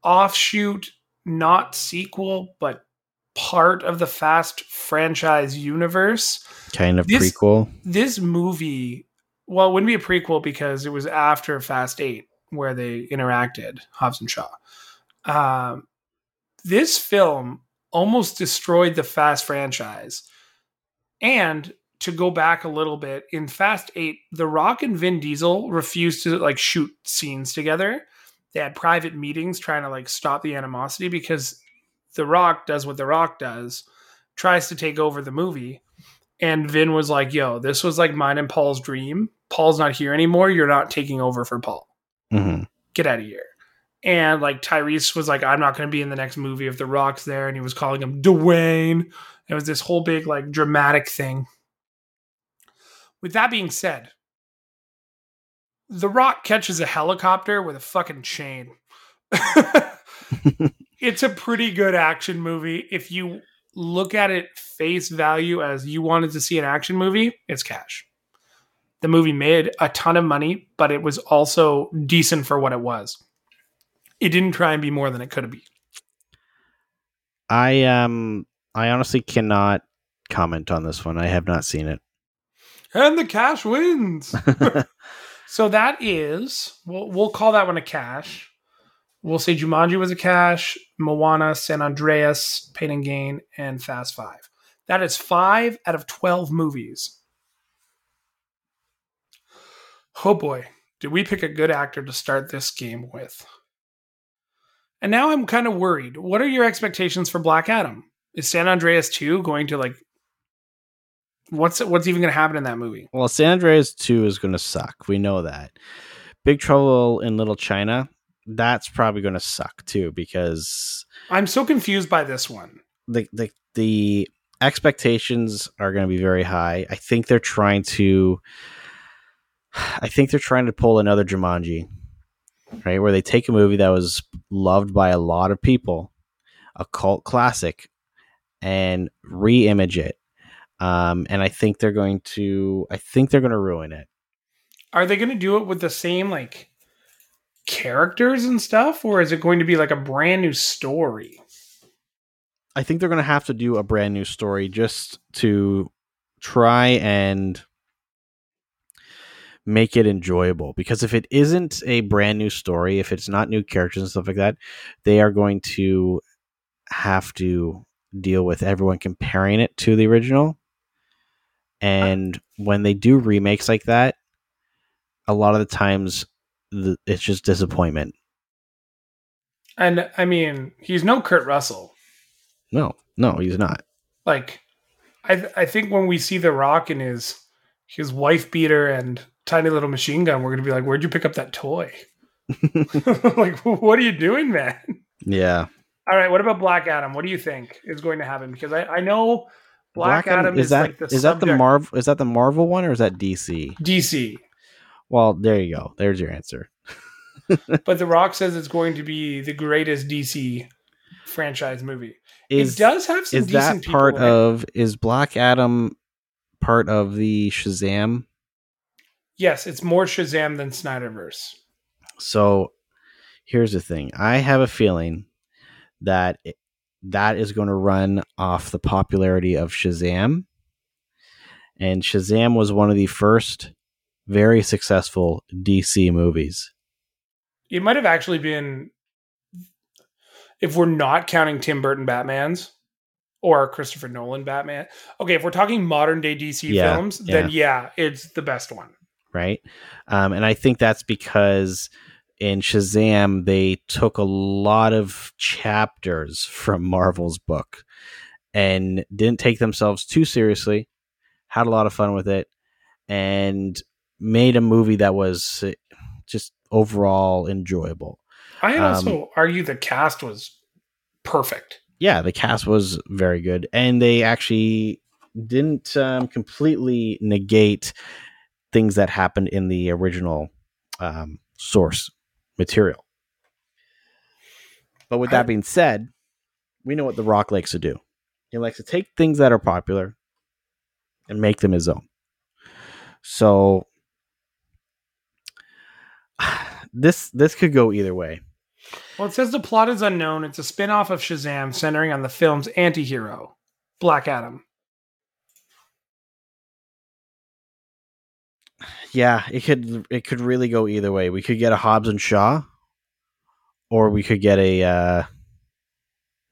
offshoot, not sequel, but part of the Fast franchise universe.
Kind of
This-
prequel.
This movie, well, it wouldn't be a prequel because it was after Fast 8 where they interacted, Hobbs and Shaw. Um, this film almost destroyed the Fast franchise. And to go back a little bit, in Fast 8, The Rock and Vin Diesel refused to like shoot scenes together. They had private meetings trying to like stop the animosity because The Rock does what The Rock does, tries to take over the movie. And Vin was like, yo, this was like mine and Paul's dream. Paul's not here anymore. You're not taking over for Paul
hmm
get out of here. And like Tyrese was like, I'm not going to be in the next movie if The Rock's there. And he was calling him Dwayne. It was this whole big, like, dramatic thing. With that being said, The Rock catches a helicopter with a fucking chain. [LAUGHS] [LAUGHS] it's a pretty good action movie. If you look at it face value as you wanted to see an action movie, it's cash. The movie made a ton of money, but it was also decent for what it was. It didn't try and be more than it could have been.
I um I honestly cannot comment on this one. I have not seen it.
And the cash wins. [LAUGHS] so that is, we'll, we'll call that one a cash. We'll say Jumanji was a cash, Moana, San Andreas, Pain and Gain, and Fast Five. That is five out of 12 movies. Oh boy, did we pick a good actor to start this game with? And now I'm kind of worried. What are your expectations for Black Adam? Is San Andreas 2 going to like what's what's even going to happen in that movie?
well, San Andreas 2 is going to suck. We know that. Big Trouble in Little China, that's probably going to suck too because
I'm so confused by this one.
the the the expectations are going to be very high. I think they're trying to I think they're trying to pull another Jumanji, right? Where they take a movie that was loved by a lot of people, a cult classic, and re-image it. Um, and I think they're going to I think they're going to ruin it.
Are they going to do it with the same like characters and stuff or is it going to be like a brand new story?
I think they're going to have to do a brand new story just to try and make it enjoyable because if it isn't a brand new story if it's not new characters and stuff like that they are going to have to deal with everyone comparing it to the original and when they do remakes like that a lot of the times the, it's just disappointment
And I mean, he's no Kurt Russell.
no no he's not
Like I I think when we see The Rock in his his wife beater and tiny little machine gun, we're going to be like, "Where'd you pick up that toy?" [LAUGHS] like, what are you doing, man?
yeah
All right, what about Black Adam? What do you think is going to happen? Because I, I know Black, Adam, is,
that
like the
is that the Marvel is that the Marvel one or is that DC?
DC,
Well, there you go. There's your answer. [LAUGHS]
but The Rock says it's going to be the greatest DC franchise movie.
Is
it does have some
is
decent
that part of is Black Adam part of the Shazam?
Yes, it's more Shazam than Snyderverse.
So here's the thing. I have a feeling that it- that is going to run off the popularity of Shazam. And Shazam was one of the first very successful DC movies.
It might have actually been, if we're not counting Tim Burton Batman's or Christopher Nolan Batman. Okay, if we're talking modern day DC
Yeah,
films, then yeah, it's the best one.
right? Um, and I think that's because in Shazam they took a lot of chapters from Marvel's book and didn't take themselves too seriously, had a lot of fun with it, and made a movie that was uh, just overall enjoyable.
I
Um,
also argue the cast was perfect.
Yeah, the cast was very good, and they actually didn't um, completely negate things that happened in the original um, source material. But with
I-
that being said, we know what The Rock likes to do. He likes to take things that are popular and make them his own. So [SIGHS] this this could go either way.
Well, it says the plot is unknown. It's a spin off of Shazam centering on the film's anti hero, Black Adam.
Yeah, it could it could really go either way. We could get a Hobbs and Shaw, or we could get a uh,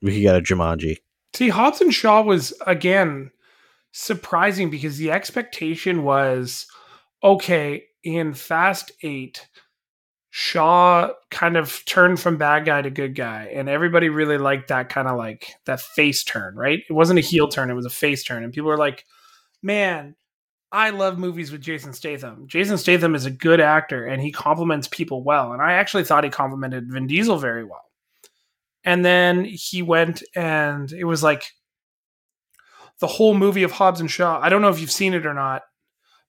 we could get a Jumanji.
See, Hobbs and Shaw was again surprising because the expectation was okay in Fast Eight. Shaw kind of turned from bad guy to good guy, and everybody really liked that kind of like that face turn, right? It wasn't a heel turn; it was a face turn, and people were like, "Man, I love movies with Jason Statham. Jason Statham is a good actor, and he compliments people well." And I actually thought he complimented Vin Diesel very well. And then he went and it was like the whole movie of Hobbs and Shaw. I don't know if you've seen it or not,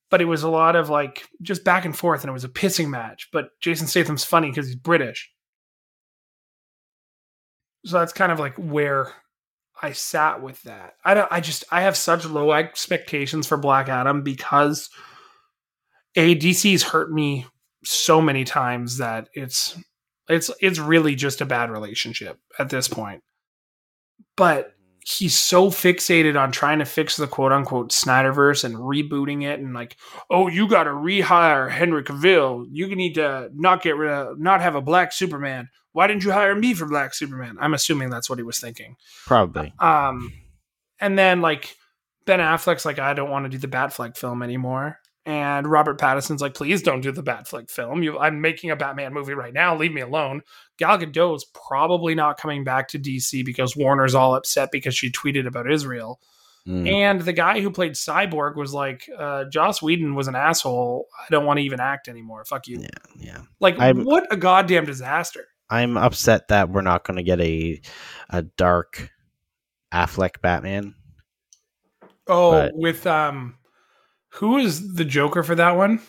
but it was a lot of like just back and forth and it was a pissing match. But Jason Statham's funny because he's British. So that's kind of like where I sat with that. I don't I just I have such low expectations for Black Adam because ADC's hurt me so many times that it's it's it's really just a bad relationship at this point. But he's so fixated on trying to fix the quote unquote Snyderverse and rebooting it and like, oh, you got to rehire Henry Cavill. You need to not get rid of, not have a black Superman. Why didn't you hire me for Black Superman? I'm assuming that's what he was thinking.
Probably.
Um, and then like Ben Affleck's like, I don't want to do the Batfleck film anymore. And Robert Pattinson's like, please don't do the Batfleck film. You, I'm making a Batman movie right now. Leave me alone. Gal Gadot is probably not coming back to DC because Warner's all upset because she tweeted about Israel.
Mm.
And the guy who played Cyborg was like, uh, Joss Whedon was an asshole. I don't want to even act anymore. Fuck you.
Yeah, yeah.
Like,
I'm-
what a goddamn disaster.
I'm upset that we're not going to get a a dark Affleck Batman.
Oh,
But-
with um, who is the Joker for that one?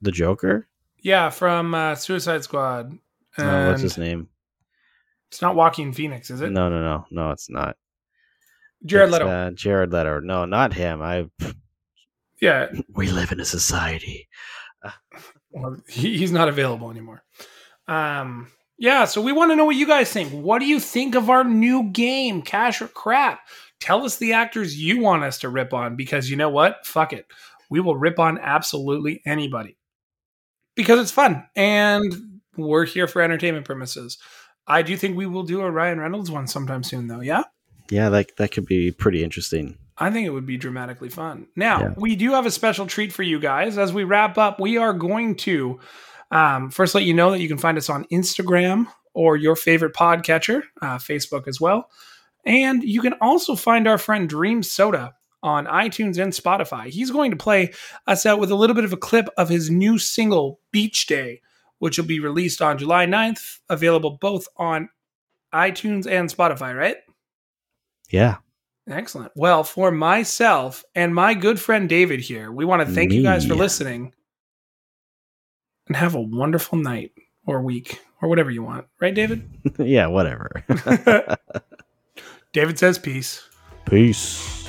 The Joker?
Yeah, from uh, Suicide Squad.
Oh, what's his name?
It's not Joaquin Phoenix, is it?
No, no, no, no. It's not.
Jared
It's,
Leto.
Uh, Jared Leto. No, not him. I.
yeah, [LAUGHS]
We live in a society. [LAUGHS]
well, he, he's not available anymore. Um, yeah, so we want to know what you guys think. What do you think of our new game, Cash or Crap? Tell us the actors you want us to rip on because you know what? Fuck it. We will rip on absolutely anybody because it's fun and we're here for entertainment purposes. I do think we will do a Ryan Reynolds one sometime soon, though. Yeah.
Yeah, like that could be pretty interesting.
I think it would be dramatically fun. Now,
Yeah.
we do have a special treat for you guys. As we wrap up, we are going to um, first let you know that you can find us on Instagram or your favorite podcatcher, uh, Facebook as well. And you can also find our friend Dream Soda on iTunes and Spotify. He's going to play us out with a little bit of a clip of his new single, Beach Day, which will be released on July 9th, available both on iTunes and Spotify, right?
Yeah.
Excellent. Well, for myself and my good friend David here, we want to thank you guys for listening and have a wonderful night or week or whatever you want. Right, David? [LAUGHS]
yeah, whatever. [LAUGHS] [LAUGHS]
David says peace.
Peace.